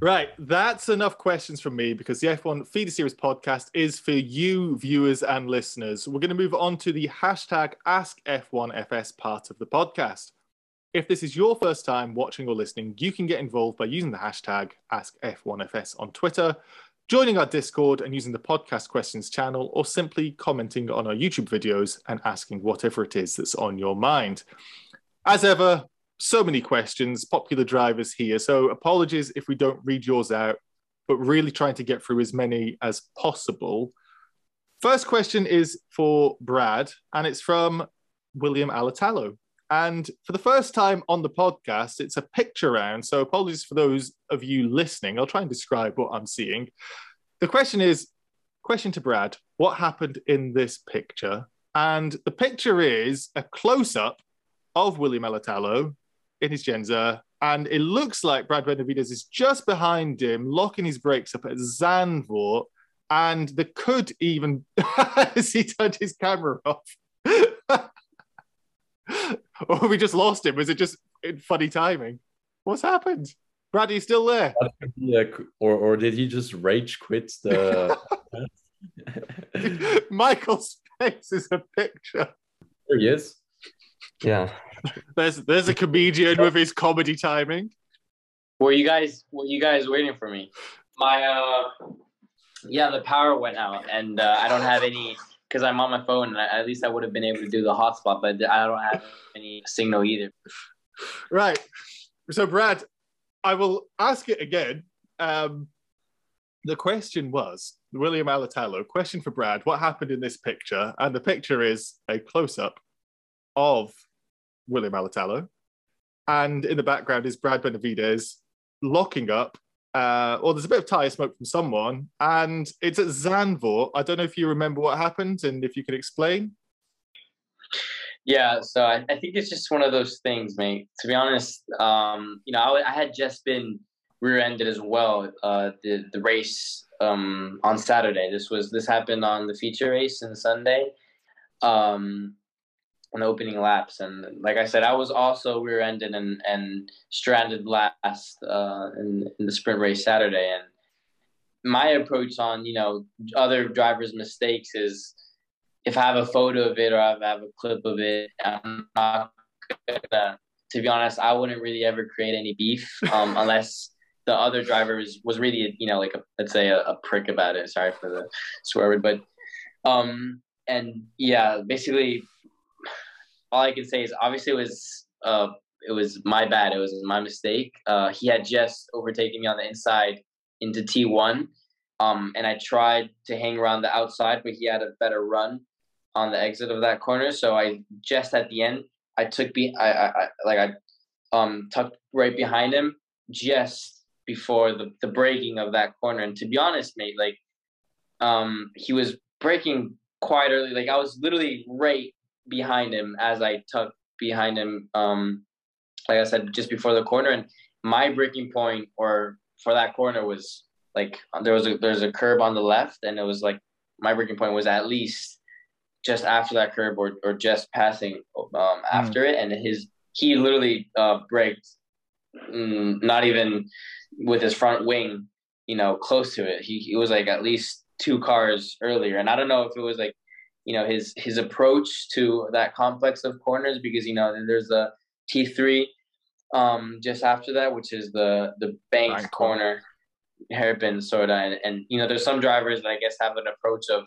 Right, that's enough questions from me because the F1 Feeder Series podcast is for you, viewers and listeners. We're going to move on to the hashtag AskF1FS part of the podcast. If this is your first time watching or listening, you can get involved by using the hashtag AskF1FS on Twitter, joining our Discord and using the podcast questions channel, or simply commenting on our YouTube videos and asking whatever it is that's on your mind. As ever, so many questions, popular drivers here. So apologies if we don't read yours out, but really trying to get through as many as possible. First question is for Brad, and it's from William Alatalo. And for the first time on the podcast, it's a picture round. So apologies for those of you listening. I'll try and describe what I'm seeing. The question is question to Brad what happened in this picture? And the picture is a close up of Willie Alatalo in his Jenzer, and it looks like Brad Benavides is just behind him, locking his brakes up at Zandvoort, and the could even, as he turned his camera off, or we just lost him. Was it just funny timing? What's happened? Brad, are still there? Yeah, or or did he just rage quit the? Michael's face is a picture. There he is. Yeah. There's there's a comedian with his comedy timing. Were you guys were you guys waiting for me? My uh yeah, the power went out and uh, I don't have any because I'm on my phone and I, at least I would have been able to do the hotspot, but I don't have any signal either. Right. So Brad, I will ask it again. Um, the question was William Alatalo, question for Brad, what happened in this picture? And the picture is a close up of William Alatalo. And in the background is Brad Benavides locking up. Uh, or there's a bit of tire smoke from someone, and it's at Zandvoort. I don't know if you remember what happened and if you can explain. Yeah, so I, I think it's just one of those things, mate. To be honest, um, you know, I, I, had just been rear-ended as well. Uh, the the race um, on Saturday. This was this happened on the feature race on Sunday. Um, on opening laps. And like I said, I was also rear-ended and, and stranded last uh, in, in the sprint race Saturday. And my approach on you know other drivers' mistakes is if I have a photo of it or I have a clip of it, I'm not gonna. To be honest, I wouldn't really ever create any beef um, unless the other driver was, was really you know like a, let's say a, a prick about it. Sorry for the swear word, but um and yeah, basically all I can say is obviously it was uh, it was my bad. It was my mistake. Uh, he had just overtaken me on the inside into T1, um, and I tried to hang around the outside, but he had a better run on the exit of that corner. So I just at the end, I took be I, I, I like I um tucked right behind him just before the the braking of that corner. And to be honest, mate, like um he was braking quite early. Like I was literally right behind him as I tucked behind him. Um, like I said, just before the corner, and my braking point or for that corner was like there was a there's a curb on the left, and it was like my braking point was at least just after that curb or or just passing um, mm. after it, and his he literally uh, braked, mm, not even with his front wing, you know, close to it. He he was like at least two cars earlier, and I don't know if it was like you know his his approach to that complex of corners because you know there's a T three um, just after that, which is the the bank Bank corner hairpin sort of, and, and you know there's some drivers that I guess have an approach of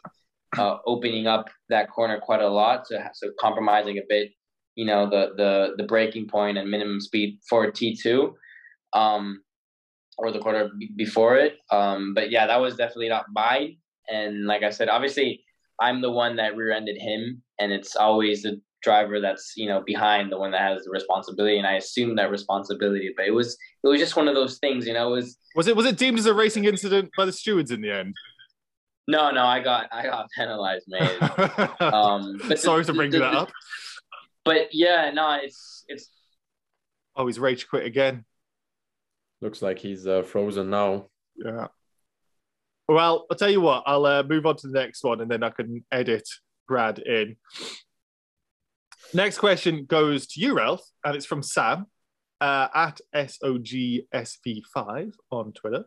uh, opening up that corner quite a lot, so so compromising a bit, you know the the the braking point and minimum speed for T two, um, or the corner b- before it. Um, but yeah, that was definitely not mine. And like I said, obviously I'm the one that rear-ended him, and it's always the driver that's you know behind the one that has the responsibility, and I assume that responsibility. But it was it was just one of those things, you know. It was was it was it deemed as a racing incident by the stewards in the end? No, no, I got I got penalized, man. um, but Sorry the, to bring the, that up. But yeah, no, it's it's. Oh, he's rage quit again. Looks like he's uh, frozen now. Yeah. Well, I'll tell you what, I'll uh, move on to the next one and then I can edit Brad in. Next question goes to you, Ralph, and it's from Sam. uh, at SOGSV5 on Twitter.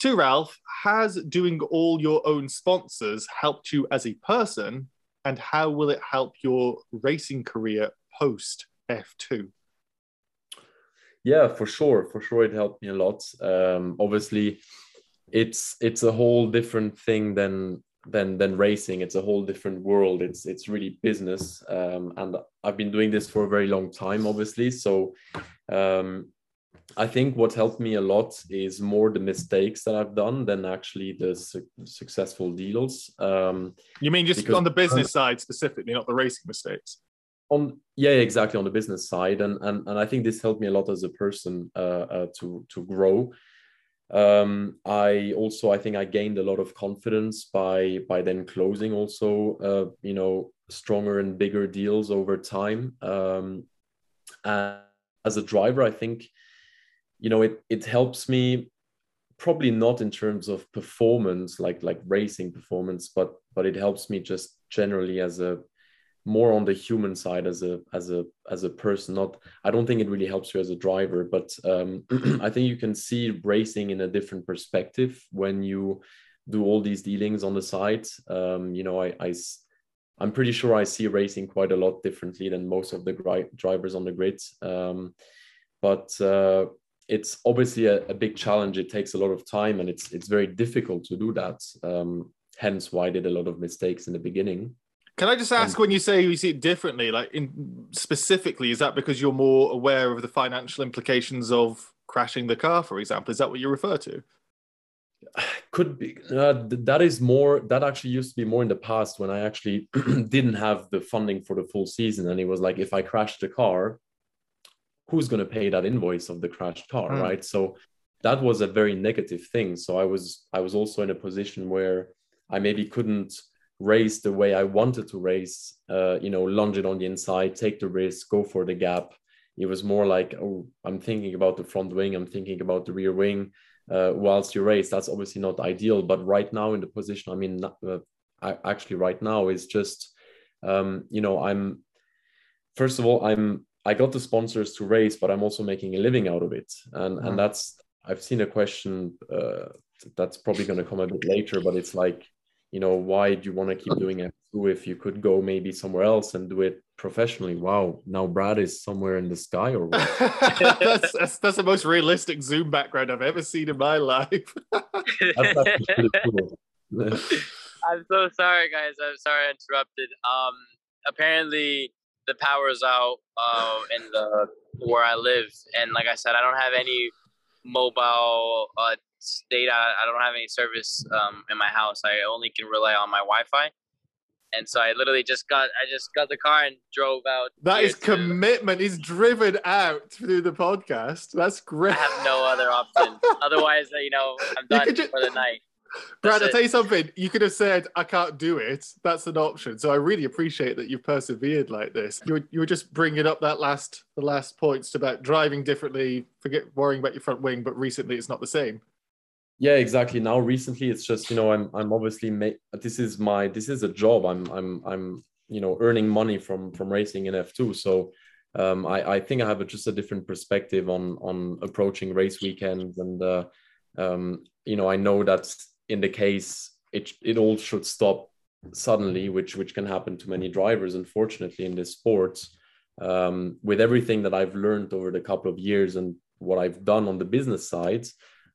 To Ralph, has doing all your own sponsors helped you as a person, and how will it help your racing career post F2? Yeah, for sure, for sure, it helped me a lot. Um, obviously, it's it's a whole different thing than than than racing. It's a whole different world. It's it's really business, um, and I've been doing this for a very long time, obviously. So um, I think what helped me a lot is more the mistakes that I've done than actually the su- successful deals. Um, you mean just on the business side specifically, not the racing mistakes? On yeah, exactly on the business side, and and and I think this helped me a lot as a person uh, uh, to to grow. Um, I also I think I gained a lot of confidence by by then closing also uh, you know stronger and bigger deals over time. Um, and as a driver, I think you know it it helps me probably not in terms of performance like like racing performance but but it helps me just generally as a more on the human side as a as a as a person not i don't think it really helps you as a driver but um, i think you can see racing in a different perspective when you do all these dealings on the side um, you know I, I i'm pretty sure i see racing quite a lot differently than most of the gri- drivers on the grid um, but uh, it's obviously a, a, big challenge. It takes a lot of time, and it's it's very difficult to do that. Um, hence, why I did a lot of mistakes in the beginning. Can I just ask, and, when you say you see it differently, like in specifically, is that because you're more aware of the financial implications of crashing the car, for example? Is that what you refer to? Could be. Uh, that is more. That actually used to be more in the past when I actually didn't have the funding for the full season, and it was like if I crashed the car, who's going to pay that invoice of the crashed car mm. right so that was a very negative thing so i was i was also in a position where i maybe couldn't race the way i wanted to race uh, you know lunge it on the inside take the risk go for the gap it was more like oh i'm thinking about the front wing i'm thinking about the rear wing uh, whilst you race that's obviously not ideal but right now in the position i mean uh, I, actually right now is just um, you know i'm first of all i'm I got the sponsors to race, but I'm also making a living out of it. And mm. and that's I've seen a question uh, that's probably going to come a bit later, but it's like, you know, why do you want to keep doing F2 if you could go maybe somewhere else and do it professionally? Wow, now Brad is somewhere in the sky or what? that's, that's, that's the most realistic Zoom background I've ever seen in my life. I'm so sorry, guys. I'm sorry I interrupted. Um, apparently the power's out uh, in the where I live, and like I said, I don't have any mobile uh, data. I don't have any service um, in my house. I only can rely on my Wi-Fi. And so I literally just got I just got the car and drove out. That is commitment. He's driven out through the podcast. That's great. I have no other option. Otherwise, you know, I'm done just, for the night. Brad, I'll tell you something. You could have said, I can't do it. That's an option. So I really appreciate that you've persevered like this. You were, you were just bringing up that last, the last points about driving differently, forget worrying about your front wing, but recently it's not the same. Yeah, exactly. Now recently it's just, you know, I'm, I'm obviously, this is my, this is a job. I'm, I'm, I'm, you know, earning money from, from racing in F2. So um, I, I think I have a, just a different perspective on, on approaching race weekends. And, uh, um, you know, I know that in the case it it all should stop suddenly, which which can happen to many drivers, unfortunately, in this sport. Um, with everything that I've learned over the couple of years and what I've done on the business side,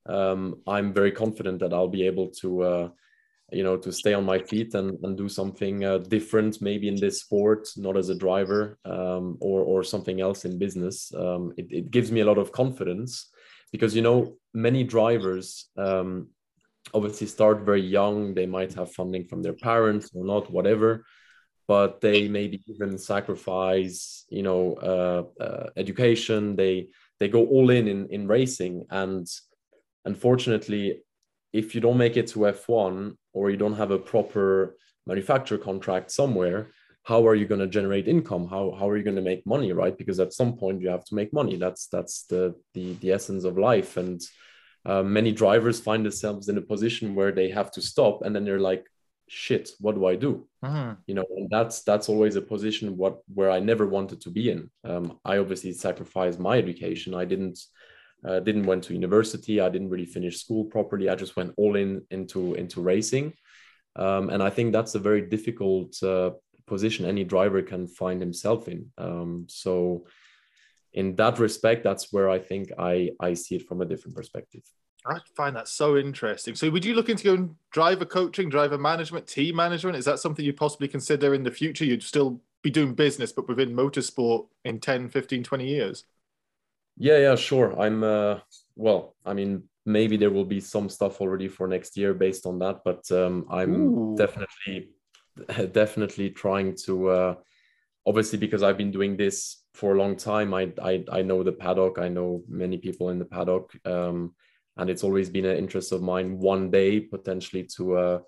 um, I'm very confident that I'll be able to, uh, you know, to stay on my feet and, and do something uh, different, maybe in this sport, not as a driver um, or or something else in business. Um, it, it gives me a lot of confidence because you know many drivers um, obviously start very young. They might have funding from their parents or not, whatever, but they maybe even sacrifice, you know, uh, uh, education. They they go all in, in in racing, and unfortunately, if you don't make it to F1 or you don't have a proper manufacturer contract somewhere, how are you going to generate income? How how are you going to make money, right? Because at some point you have to make money. That's that's the the the essence of life and uh, many drivers find themselves in a position where they have to stop and then they're like shit, what do I do? Mhm. You know, and that's that's always a position what where I never wanted to be in. Um, I obviously sacrificed my education. I didn't uh, didn't went to university. I didn't really finish school properly. I just went all in into into racing, um, and I think that's a very difficult uh, position any driver can find himself in. Um, so, in that respect, that's where I think I I see it from a different perspective. I find that so interesting. So, would you look into going driver coaching, driver management, team management? Is that something you'd possibly consider in the future? You'd still be doing business, but within motorsport in 10, 15, 20 years? Yeah, yeah, sure. I'm uh well, I mean, maybe there will be some stuff already for next year based on that, but um I'm Ooh. definitely definitely trying to uh obviously because I've been doing this for a long time, I I I know the paddock, I know many people in the paddock. Um and it's always been an interest of mine one day potentially to uh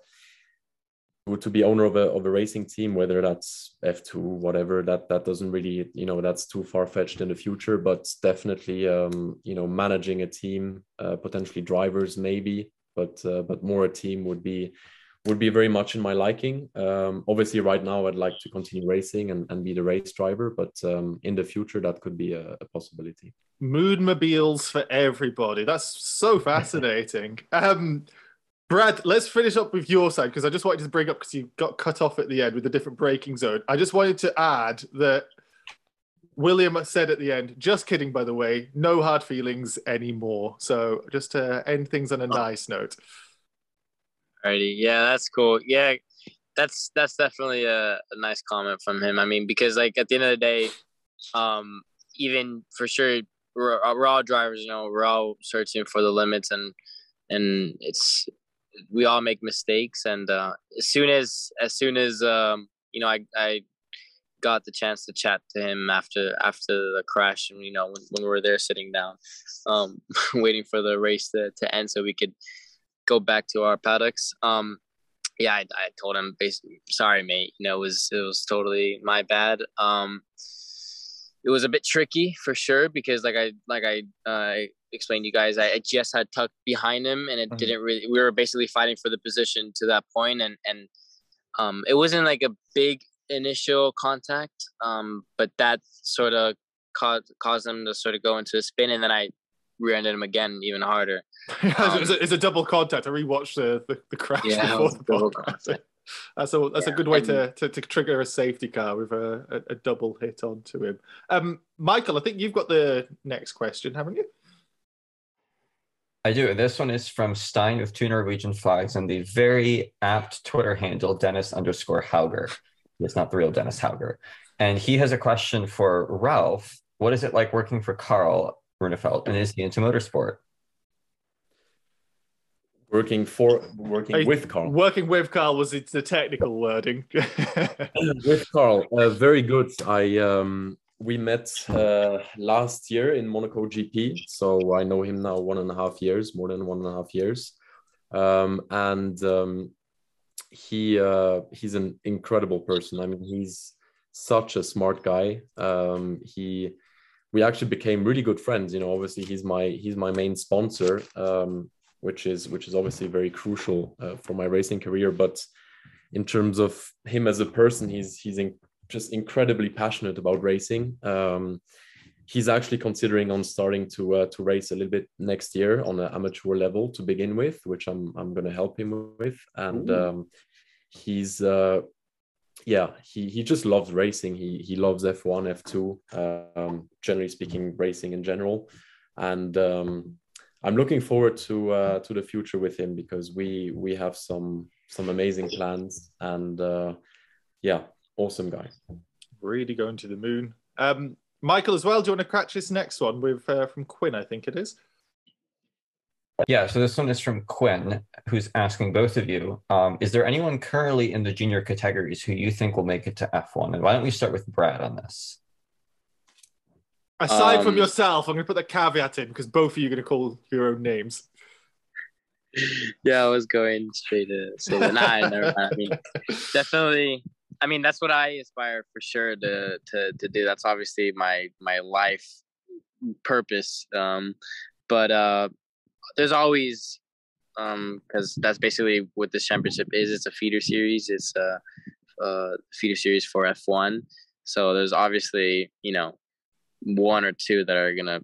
to be owner of a of a racing team, whether that's F2, whatever, that that doesn't really, you know, that's too far fetched in the future. But definitely, um, you know, managing a team, uh, potentially drivers, maybe, but uh, but more a team would be would be very much in my liking. Um, obviously, right now, I'd like to continue racing and, and be the race driver, but um, in the future, that could be a, a possibility. Moonmobiles for everybody. That's so fascinating. um, Brad, let's finish up with your side because I just wanted to bring up because you got cut off at the end with the different braking zone. I just wanted to add that William said at the end, just kidding, by the way, no hard feelings anymore. So just to end things on a nice note. Alrighty, yeah, that's cool. Yeah, that's that's definitely a, a nice comment from him. I mean, because like at the end of the day, um, even for sure, we're, we're all drivers. You know, we're all searching for the limits, and and it's we all make mistakes. And uh, as soon as as soon as um, you know, I I got the chance to chat to him after after the crash, and you know, when, when we were there sitting down, um, waiting for the race to, to end, so we could go back to our paddocks. Um, yeah, I, I told him basically, sorry, mate. You know, it was it was totally my bad. Um, it was a bit tricky for sure because, like I like I uh, explained to you guys, I, I just had tucked behind him, and it Mhm. didn't really. We were basically fighting for the position to that point, and and um, it wasn't like a big initial contact, um, but that sort of caused caused him to sort of go into a spin, and then I rear-ended him again even harder. it's, a, it's a double contact. I rewatched the, the, the crash Yeah, before the double contact. That's a that's a good way and- to, to to trigger a safety car with a, a, a double hit onto him. Um, Michael, I think you've got the next question, haven't you? I do. This one is from Stein with two Norwegian flags and the very apt Twitter handle Dennis underscore Hauger. It's not the real Dennis Hauger. And he has a question for Ralph. What is it like working for Carl Runefelt? And is he into motorsport? Working for working Hey, with Carl. Working with Carl was it's the technical wording. with Carl, uh, very good. I um, we met uh, last year in Monaco GP, so I know him now one and a half years, more than one and a half years, um, and um, he uh, he's an incredible person. I mean, he's such a smart guy. Um, he we actually became really good friends. You know, obviously he's my he's my main sponsor, um, which is which is obviously very crucial uh, for my racing career, but in terms of him as a person, he's he's in, just incredibly passionate about racing. Um, he's actually considering on starting to uh, to race a little bit next year on an amateur level to begin with, which I'm I'm going to help him with. And um, he's uh, yeah he he just loves racing. He he loves F1, F2, um, generally speaking, racing in general. And um, I'm looking forward to uh, to the future with him because we we have some some amazing plans and uh, yeah, awesome guy. really going to the moon. Um, Michael, as well. Do you want to catch this next one with uh, from Quinn? I think it is. Yeah, so this one is from Quinn, who's asking both of you um, Is there anyone currently in the junior categories who you think will make it to F1? And why don't we start with Brad on this? Aside from Um, yourself, I'm going to put the caveat in because both of you are going to call your own names. yeah, I was going straight to say that. Nah, never mind. I mean, definitely. I mean, that's what I aspire for sure to to to do. That's obviously my my life purpose. Um, but uh, there's always because um, that's basically what this championship is. It's a feeder series. It's a, a feeder series for F1. So there's obviously you know one or two that are gonna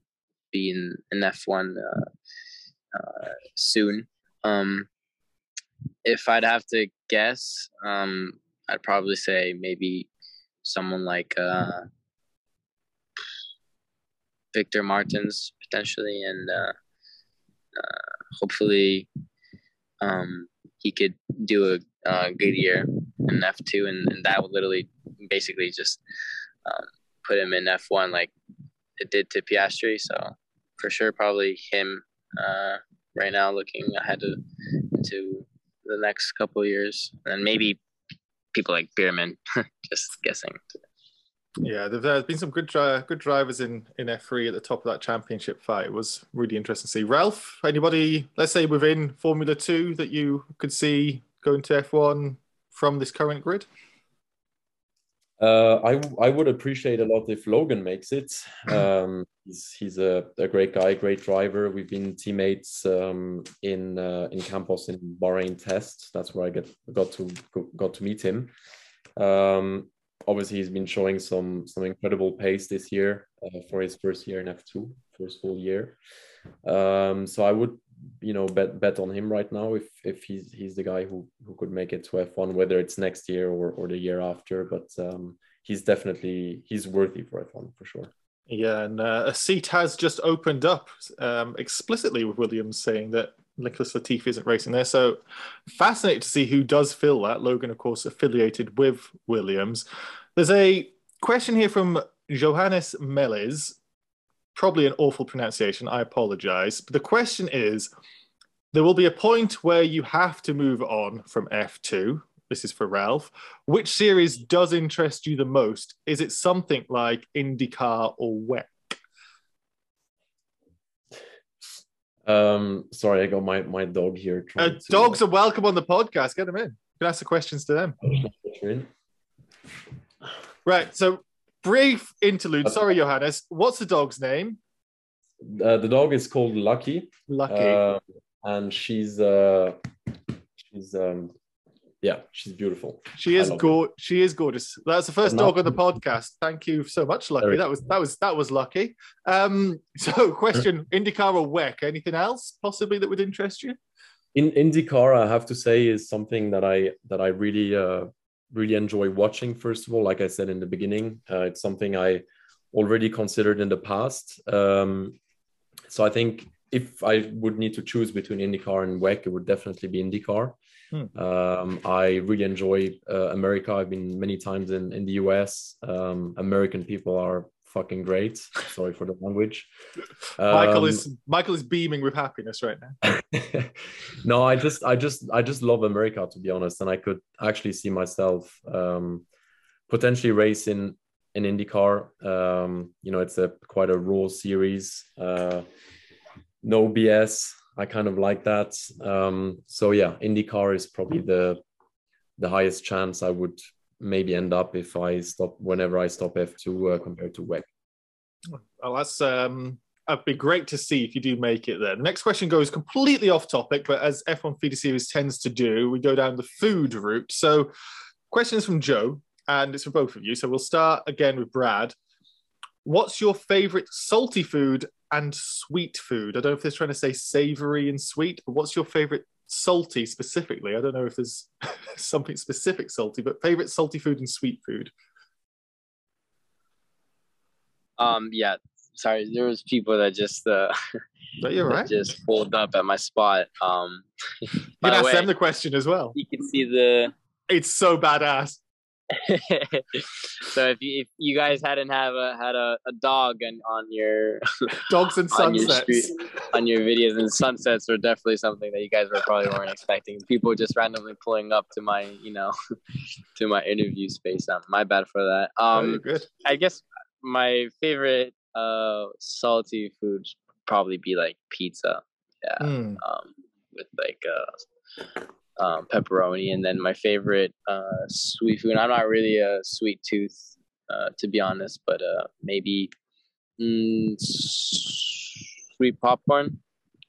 be in in F1 uh, uh, soon. Um, if I'd have to guess, um, I'd probably say maybe someone like uh, Victor Martins potentially, and uh, uh, hopefully um, he could do a uh, good year in F two, and, and that would literally basically just um, put him in F one like it did to Piastri. So for sure, probably him uh, right now, looking ahead to, to the next couple years, and maybe people like Bearman. just guessing. Yeah, there's been some good dri- good drivers in in F3 at the top of that championship fight. It was really interesting to see. Ralph, anybody, let's say within Formula Two, that you could see going to F1 from this current grid? Uh, I I would appreciate a lot if Logan makes it. Um, he's he's a, a great guy, great driver. We've been teammates um, in uh, in Campos in Bahrain test. That's where I get got to got to meet him. Um, obviously, he's been showing some some incredible pace this year uh, for his first year in F two, first full year. Um, so I would you know bet bet on him right now if if he's he's the guy who who could make it to F1 whether it's next year or or the year after but um he's definitely he's worthy for F1 for sure. Yeah and uh, a seat has just opened up um explicitly with Williams saying that Nicholas Latifi isn't racing there. So fascinated to see who does fill that. Logan of course affiliated with Williams. There's a question here from Johannes Meles probably an awful pronunciation. I apologize. But the question is there will be a point where you have to move on from F2. This is for Ralph. Which series does interest you the most? Is it something like IndyCar or WEC? Um, sorry, I got my, my dog here. Uh, to... Dogs are welcome on the podcast. Get them in. You can ask the questions to them. Right. So brief interlude. Sorry, Johannes. What's the dog's name? Uh, the dog is called Lucky. Lucky. Uh, and she's uh, she's um, yeah, she's beautiful. She is go- She is gorgeous. That's the first dog on the podcast. Thank you so much, Lucky. That was that was that was lucky. Um, so, question: IndyCar or WEC? Anything else possibly that would interest you? In IndyCar, I have to say, is something that I that I really uh, really enjoy watching. First of all, like I said in the beginning, uh, it's something I already considered in the past. Um, so I think if I would need to choose between IndyCar and WEC, it would definitely be IndyCar. Hmm. Um, I really enjoy uh, America. I've been many times in, in the US. Um, American people are fucking great. Sorry for the language. Michael um, is Michael is beaming with happiness right now. no, I just I just I just love America to be honest, and I could actually see myself um, potentially racing in IndyCar. Um, you know, it's a quite a raw series. Uh, no BS. I kind of like that. Um, so yeah, IndyCar is probably the the highest chance I would maybe end up if I stop whenever I stop F2 uh, compared to WEC. Well, that's um, it'd be great to see if you do make it there. The next question goes completely off topic, but as F1 Feeder Series tends to do, we go down the food route. So, questions from Joe, and it's for both of you. So we'll start again with Brad. What's your favorite salty food and sweet food? I don't know if they're trying to say savory and sweet, but what's your favorite salty specifically. I don't know if there's something specific salty, but favorite salty food and sweet food. Um. Yeah. Sorry, there was people that just uh, you're right. just pulled up at my spot. Um. You can ask way, them the question as well. You can see the. It's so badass. so if you if you guys hadn't have a had a, a dog and on your dogs and sunsets on your, on your videos and sunsets were definitely something that you guys were probably weren't expecting. People just randomly pulling up to my you know to my interview space. Um, my bad for that. Um, good. I guess my favorite uh salty food probably be like pizza. Yeah. Mm. Um, with like uh um, pepperoni, and then my favorite uh, sweet food. I'm not really a sweet tooth, uh, to be honest, but uh, maybe mm, sweet popcorn.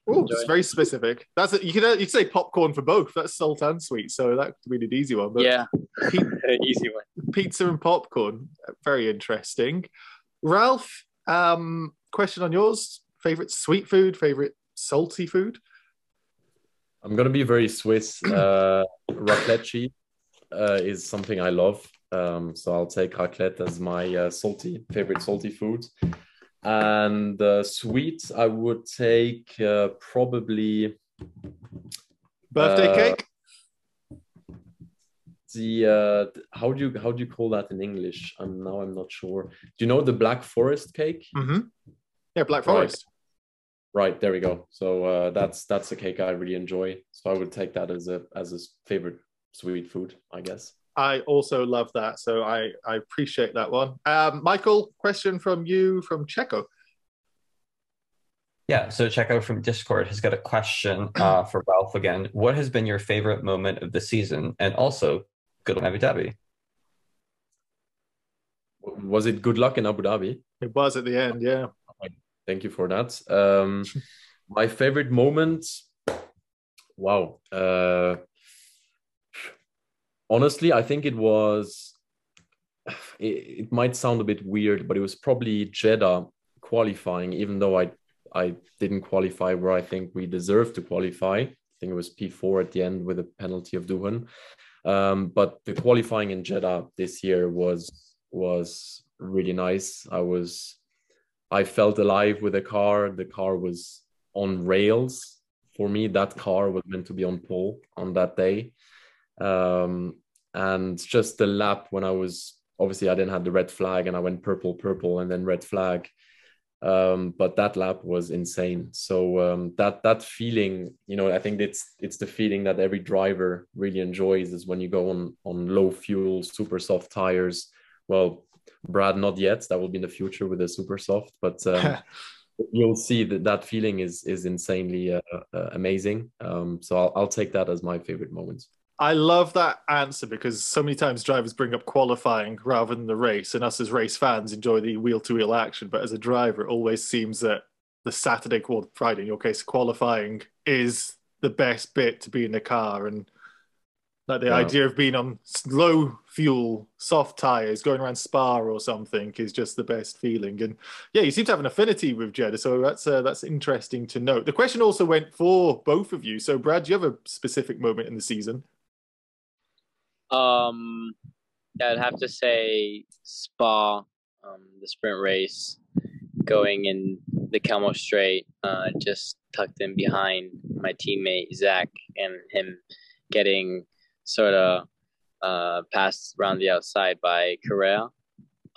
Oh, it's very specific. That's it. You uh, you say popcorn for both. That's salt and sweet, so that could be an easy one. But yeah, pe- easy one. pizza and popcorn, very interesting. Ralph, um, question on yours: favorite sweet food, favorite salty food? I'm gonna be very Swiss. Uh, raclette cheese uh, is something I love, um, so I'll take raclette as my uh, salty favorite salty food. And uh, sweet, I would take uh, probably Birthday Uh, cake? the uh, how do you how do you call that in English? I'm now I'm not sure. Do you know the Black Forest cake? hmm Yeah, Black Forest. Right there we go. So uh, that's that's a cake I really enjoy. So I would take that as a as a favorite sweet food, I guess. I also love that, so I I appreciate that one. Um, Michael, question from you from Checo. Yeah, so Checo from Discord has got a question uh, for Ralph again. What has been your favorite moment of the season? And also, good luck in Abu Dhabi. Was it good luck in Abu Dhabi? It was at the end, yeah. Thank you for that. Um, my favorite moment. Wow. Uh, honestly, I think it was. It, it might sound a bit weird, but it was probably Jeddah qualifying. Even though I I didn't qualify where I think we deserved to qualify. I think it was P four at the end with a penalty of Doohan. Um, but the qualifying in Jeddah this year was was really nice. I was I felt alive with the car. The car was on rails. For me, that car was meant to be on pole on that day. Um, and just the lap when I was obviously I didn't have the red flag and I went purple, purple, and then red flag. Um, but that lap was insane. So um, that that feeling, you know, I think it's it's the feeling that every driver really enjoys is when you go on on low fuel, super soft tires. Well, Brad, not yet. That will be in the future with the super soft, but um, you'll see that that feeling is is insanely uh, uh, amazing. Um, so I'll, I'll take that as my favorite moment. I love that answer because so many times drivers bring up qualifying rather than the race, and us as race fans enjoy the wheel to wheel action. But as a driver, it always seems that the Saturday, well, Friday in your case, qualifying is the best bit to be in the car. And like the Yeah. idea of being on low fuel, soft tires, going around Spa or something is just the best feeling. And yeah, you seem to have an affinity with Jeddah, so that's uh, that's interesting to note. The question also went for both of you. So, Brad, do you have a specific moment in the season? Um, I'd have to say Spa, um, the sprint race, going in the Kemmel Straight, uh, just tucked in behind my teammate Zach, and him getting sort of uh, passed around the outside by Correa.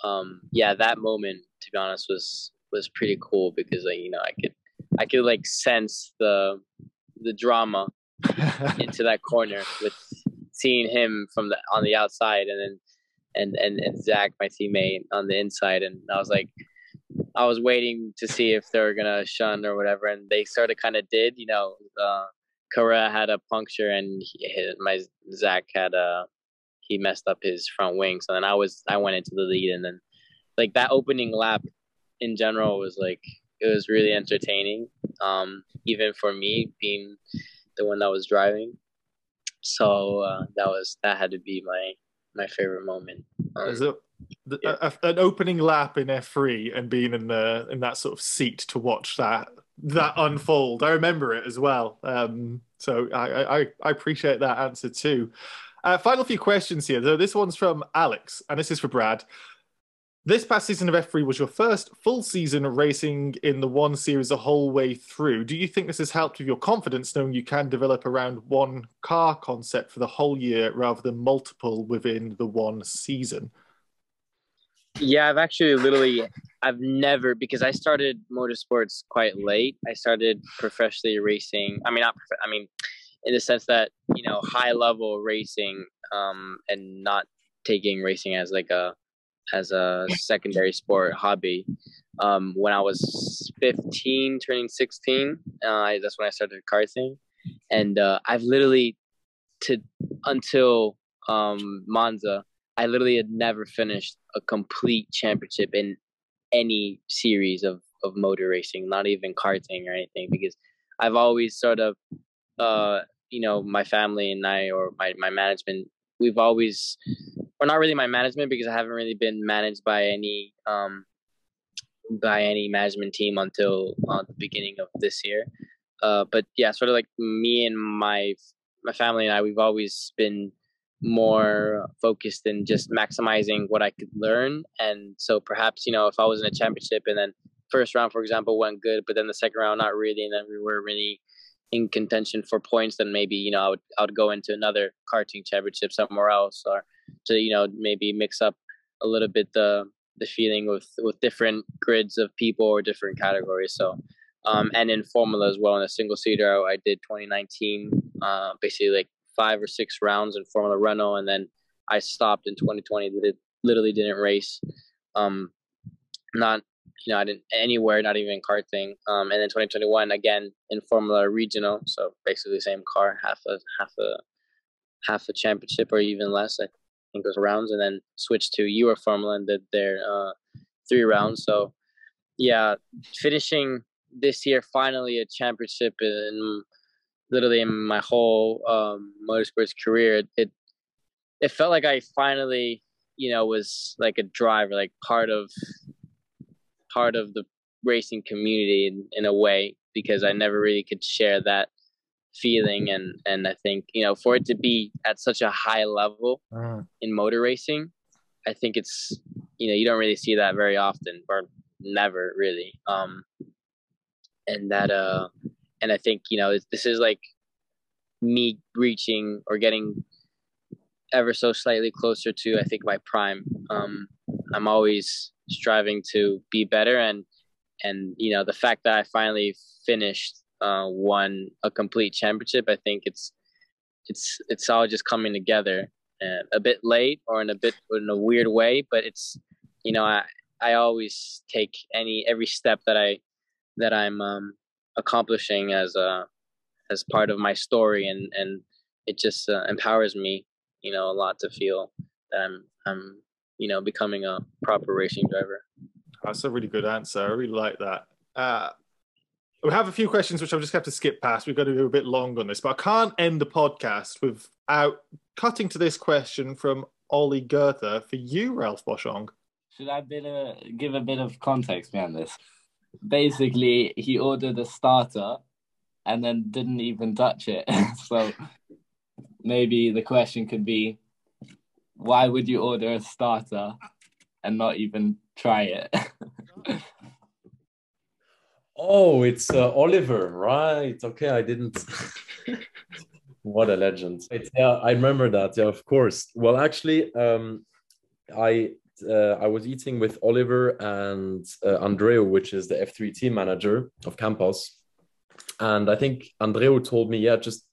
Um, yeah, that moment, to be honest, was was pretty cool because like you know I could I could like sense the the drama into that corner with seeing him from the on the outside and then and and, and Zach, my teammate, on the inside, and I was like, I was waiting to see if they were gonna shun or whatever, and they sort of kind of did. You know, uh, Correa had a puncture, and he, his, my Zach had a he messed up his front wing, so then I was I went into the lead, and then like that opening lap in general was like it was really entertaining, um, even for me being the one that was driving. So uh, that was that had to be my my favorite moment. Um, Is it the, Yeah. a, an opening lap in F3 and being in the in that sort of seat to watch that that unfold? I remember it as well. Um, so I, I I appreciate that answer too. Uh, final few questions here. So this one's from Alex, and this is for Brad. This past season of F3 was your first full season racing in the one series the whole way through. Do you think this has helped with your confidence knowing you can develop around one car concept for the whole year rather than multiple within the one season? Yeah, I've actually literally I've never because I started motorsports quite late. I started professionally racing. I mean, not prof- I mean, in the sense that you know high level racing, um, and not taking racing as like a as a secondary sport hobby. Um, when I was 15, turning 16, uh, that's when I started karting, and uh, I've literally to until um, Monza. I literally had never finished a complete championship in any series of, of motor racing, not even karting or anything, because I've always sort of, uh, you know, my family and I or my my management, we've always, or not really my management because I haven't really been managed by any um by any management team until uh, the beginning of this year. Uh, but yeah, sort of like me and my my family and I, we've always been more focused in just maximizing what I could learn. And so perhaps, you know, if I was in a championship and then first round, for example, went good, but then the second round, not really. And then we were really in contention for points, then maybe, you know, I would, I would go into another karting championship somewhere else or to, you know, maybe mix up a little bit the, the feeling with, with different grids of people or different categories. So, um, and in formula as well in a single seater, I did 2019, uh, basically like five or six rounds in Formula Renault, and then I stopped in 2020. Did literally didn't race, um, not you know I didn't anywhere, not even karting. Um, and then 2021 again in Formula Regional, so basically same car, half a half a half a championship or even less. I think it was rounds, and then switched to Euro Formula and did their uh, three rounds. So yeah, finishing this year finally a championship in literally in my whole um, motorsports career, it it felt like I finally, you know, was like a driver, like part of part of the racing community in, in a way because I never really could share that feeling and and I think you know for it to be at such a high level uh-huh. in motor racing, I think it's you know you don't really see that very often or never really. Um, and that uh and I think you know this is like me reaching or getting ever so slightly closer to I think my prime. Um, I'm always striving to be better, and and you know the fact that I finally finished uh, won a complete championship. I think it's it's it's all just coming together, uh, a bit late or in a bit in a weird way, but it's you know I I always take any every step that I that I'm um, accomplishing as a as part of my story, and and it just uh, empowers me, you know, a lot to feel that I'm I'm you know becoming a proper racing driver. That's a really good answer. I really like that. Uh, we have a few questions which I'll just have to skip past. We've got to go a bit long on this, but I can't end the podcast without cutting to this question from Ollie Goethe for you, Ralph Boschung. Should I bit a, give a bit of context behind this? Basically he ordered a starter and then didn't even touch it. so maybe the question could be why would you order a starter and not even try it? oh, it's uh, Oliver, right? Okay, I didn't. what a legend! It's, yeah, I remember that. Yeah, of course. Well, actually, um, I uh, I was eating with Oliver and uh, Andreu, which is the F3 team manager of Campos. And I think Andreu told me, yeah, just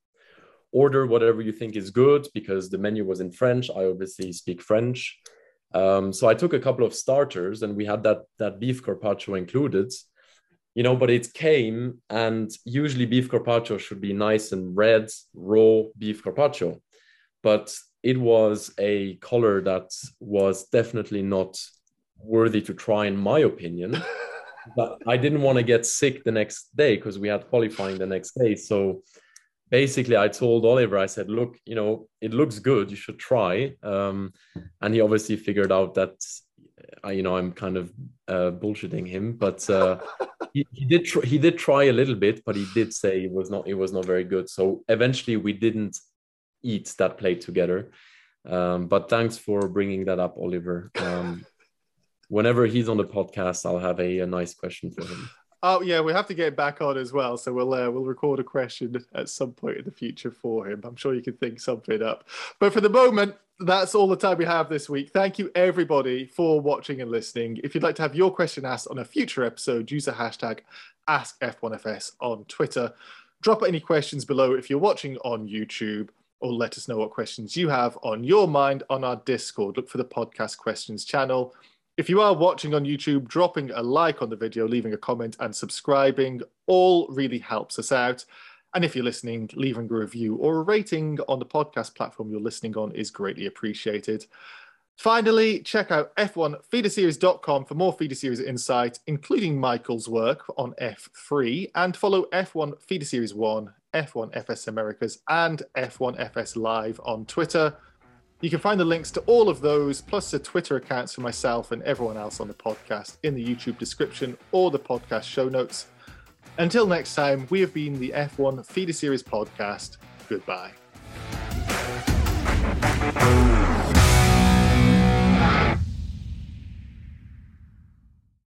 order whatever you think is good because the menu was in French. I obviously speak French. Um, so I took a couple of starters and we had that, that beef carpaccio included, you know, but it came and usually beef carpaccio should be nice and red, raw beef carpaccio. But it was a color that was definitely not worthy to try, in my opinion. but I didn't want to get sick the next day because we had qualifying the next day. So basically, I told Oliver, I said, look, you know, it looks good. You should try. Um, and he obviously figured out that, uh, you know, I'm kind of uh, bullshitting him, but uh, he, he, did tr- he did try a little bit, but he did say it was not it was not very good. So eventually, we didn't eat that plate together. Um, but thanks for bringing that up, Oliver. Um, whenever he's on the podcast, I'll have a, a, nice question for him. Oh yeah, we have to get back on as well. So we'll uh, we'll record a question at some point in the future for him. I'm sure you can think something up. But for the moment, that's all the time we have this week. Thank you everybody for watching and listening. If you'd like to have your question asked on a future episode, use the hashtag AskF1FS on Twitter. Drop any questions below if you're watching on YouTube or let us know what questions you have on your mind on our Discord. Look for the podcast questions channel. If you are watching on YouTube, dropping a like on the video, leaving a comment, and subscribing all really helps us out. And if you're listening, leaving a review or a rating on the podcast platform you're listening on is greatly appreciated. Finally, check out f1feederseries.com for more feeder series insight, including Michael's work on F3, and follow F1 Feeder Series 1, F1 FS Americas, and F1 FS Live on Twitter. You can find the links to all of those, plus the Twitter accounts for myself and everyone else on the podcast in the YouTube description or the podcast show notes. Until next time, we have been the F1 Feeder Series podcast. Goodbye.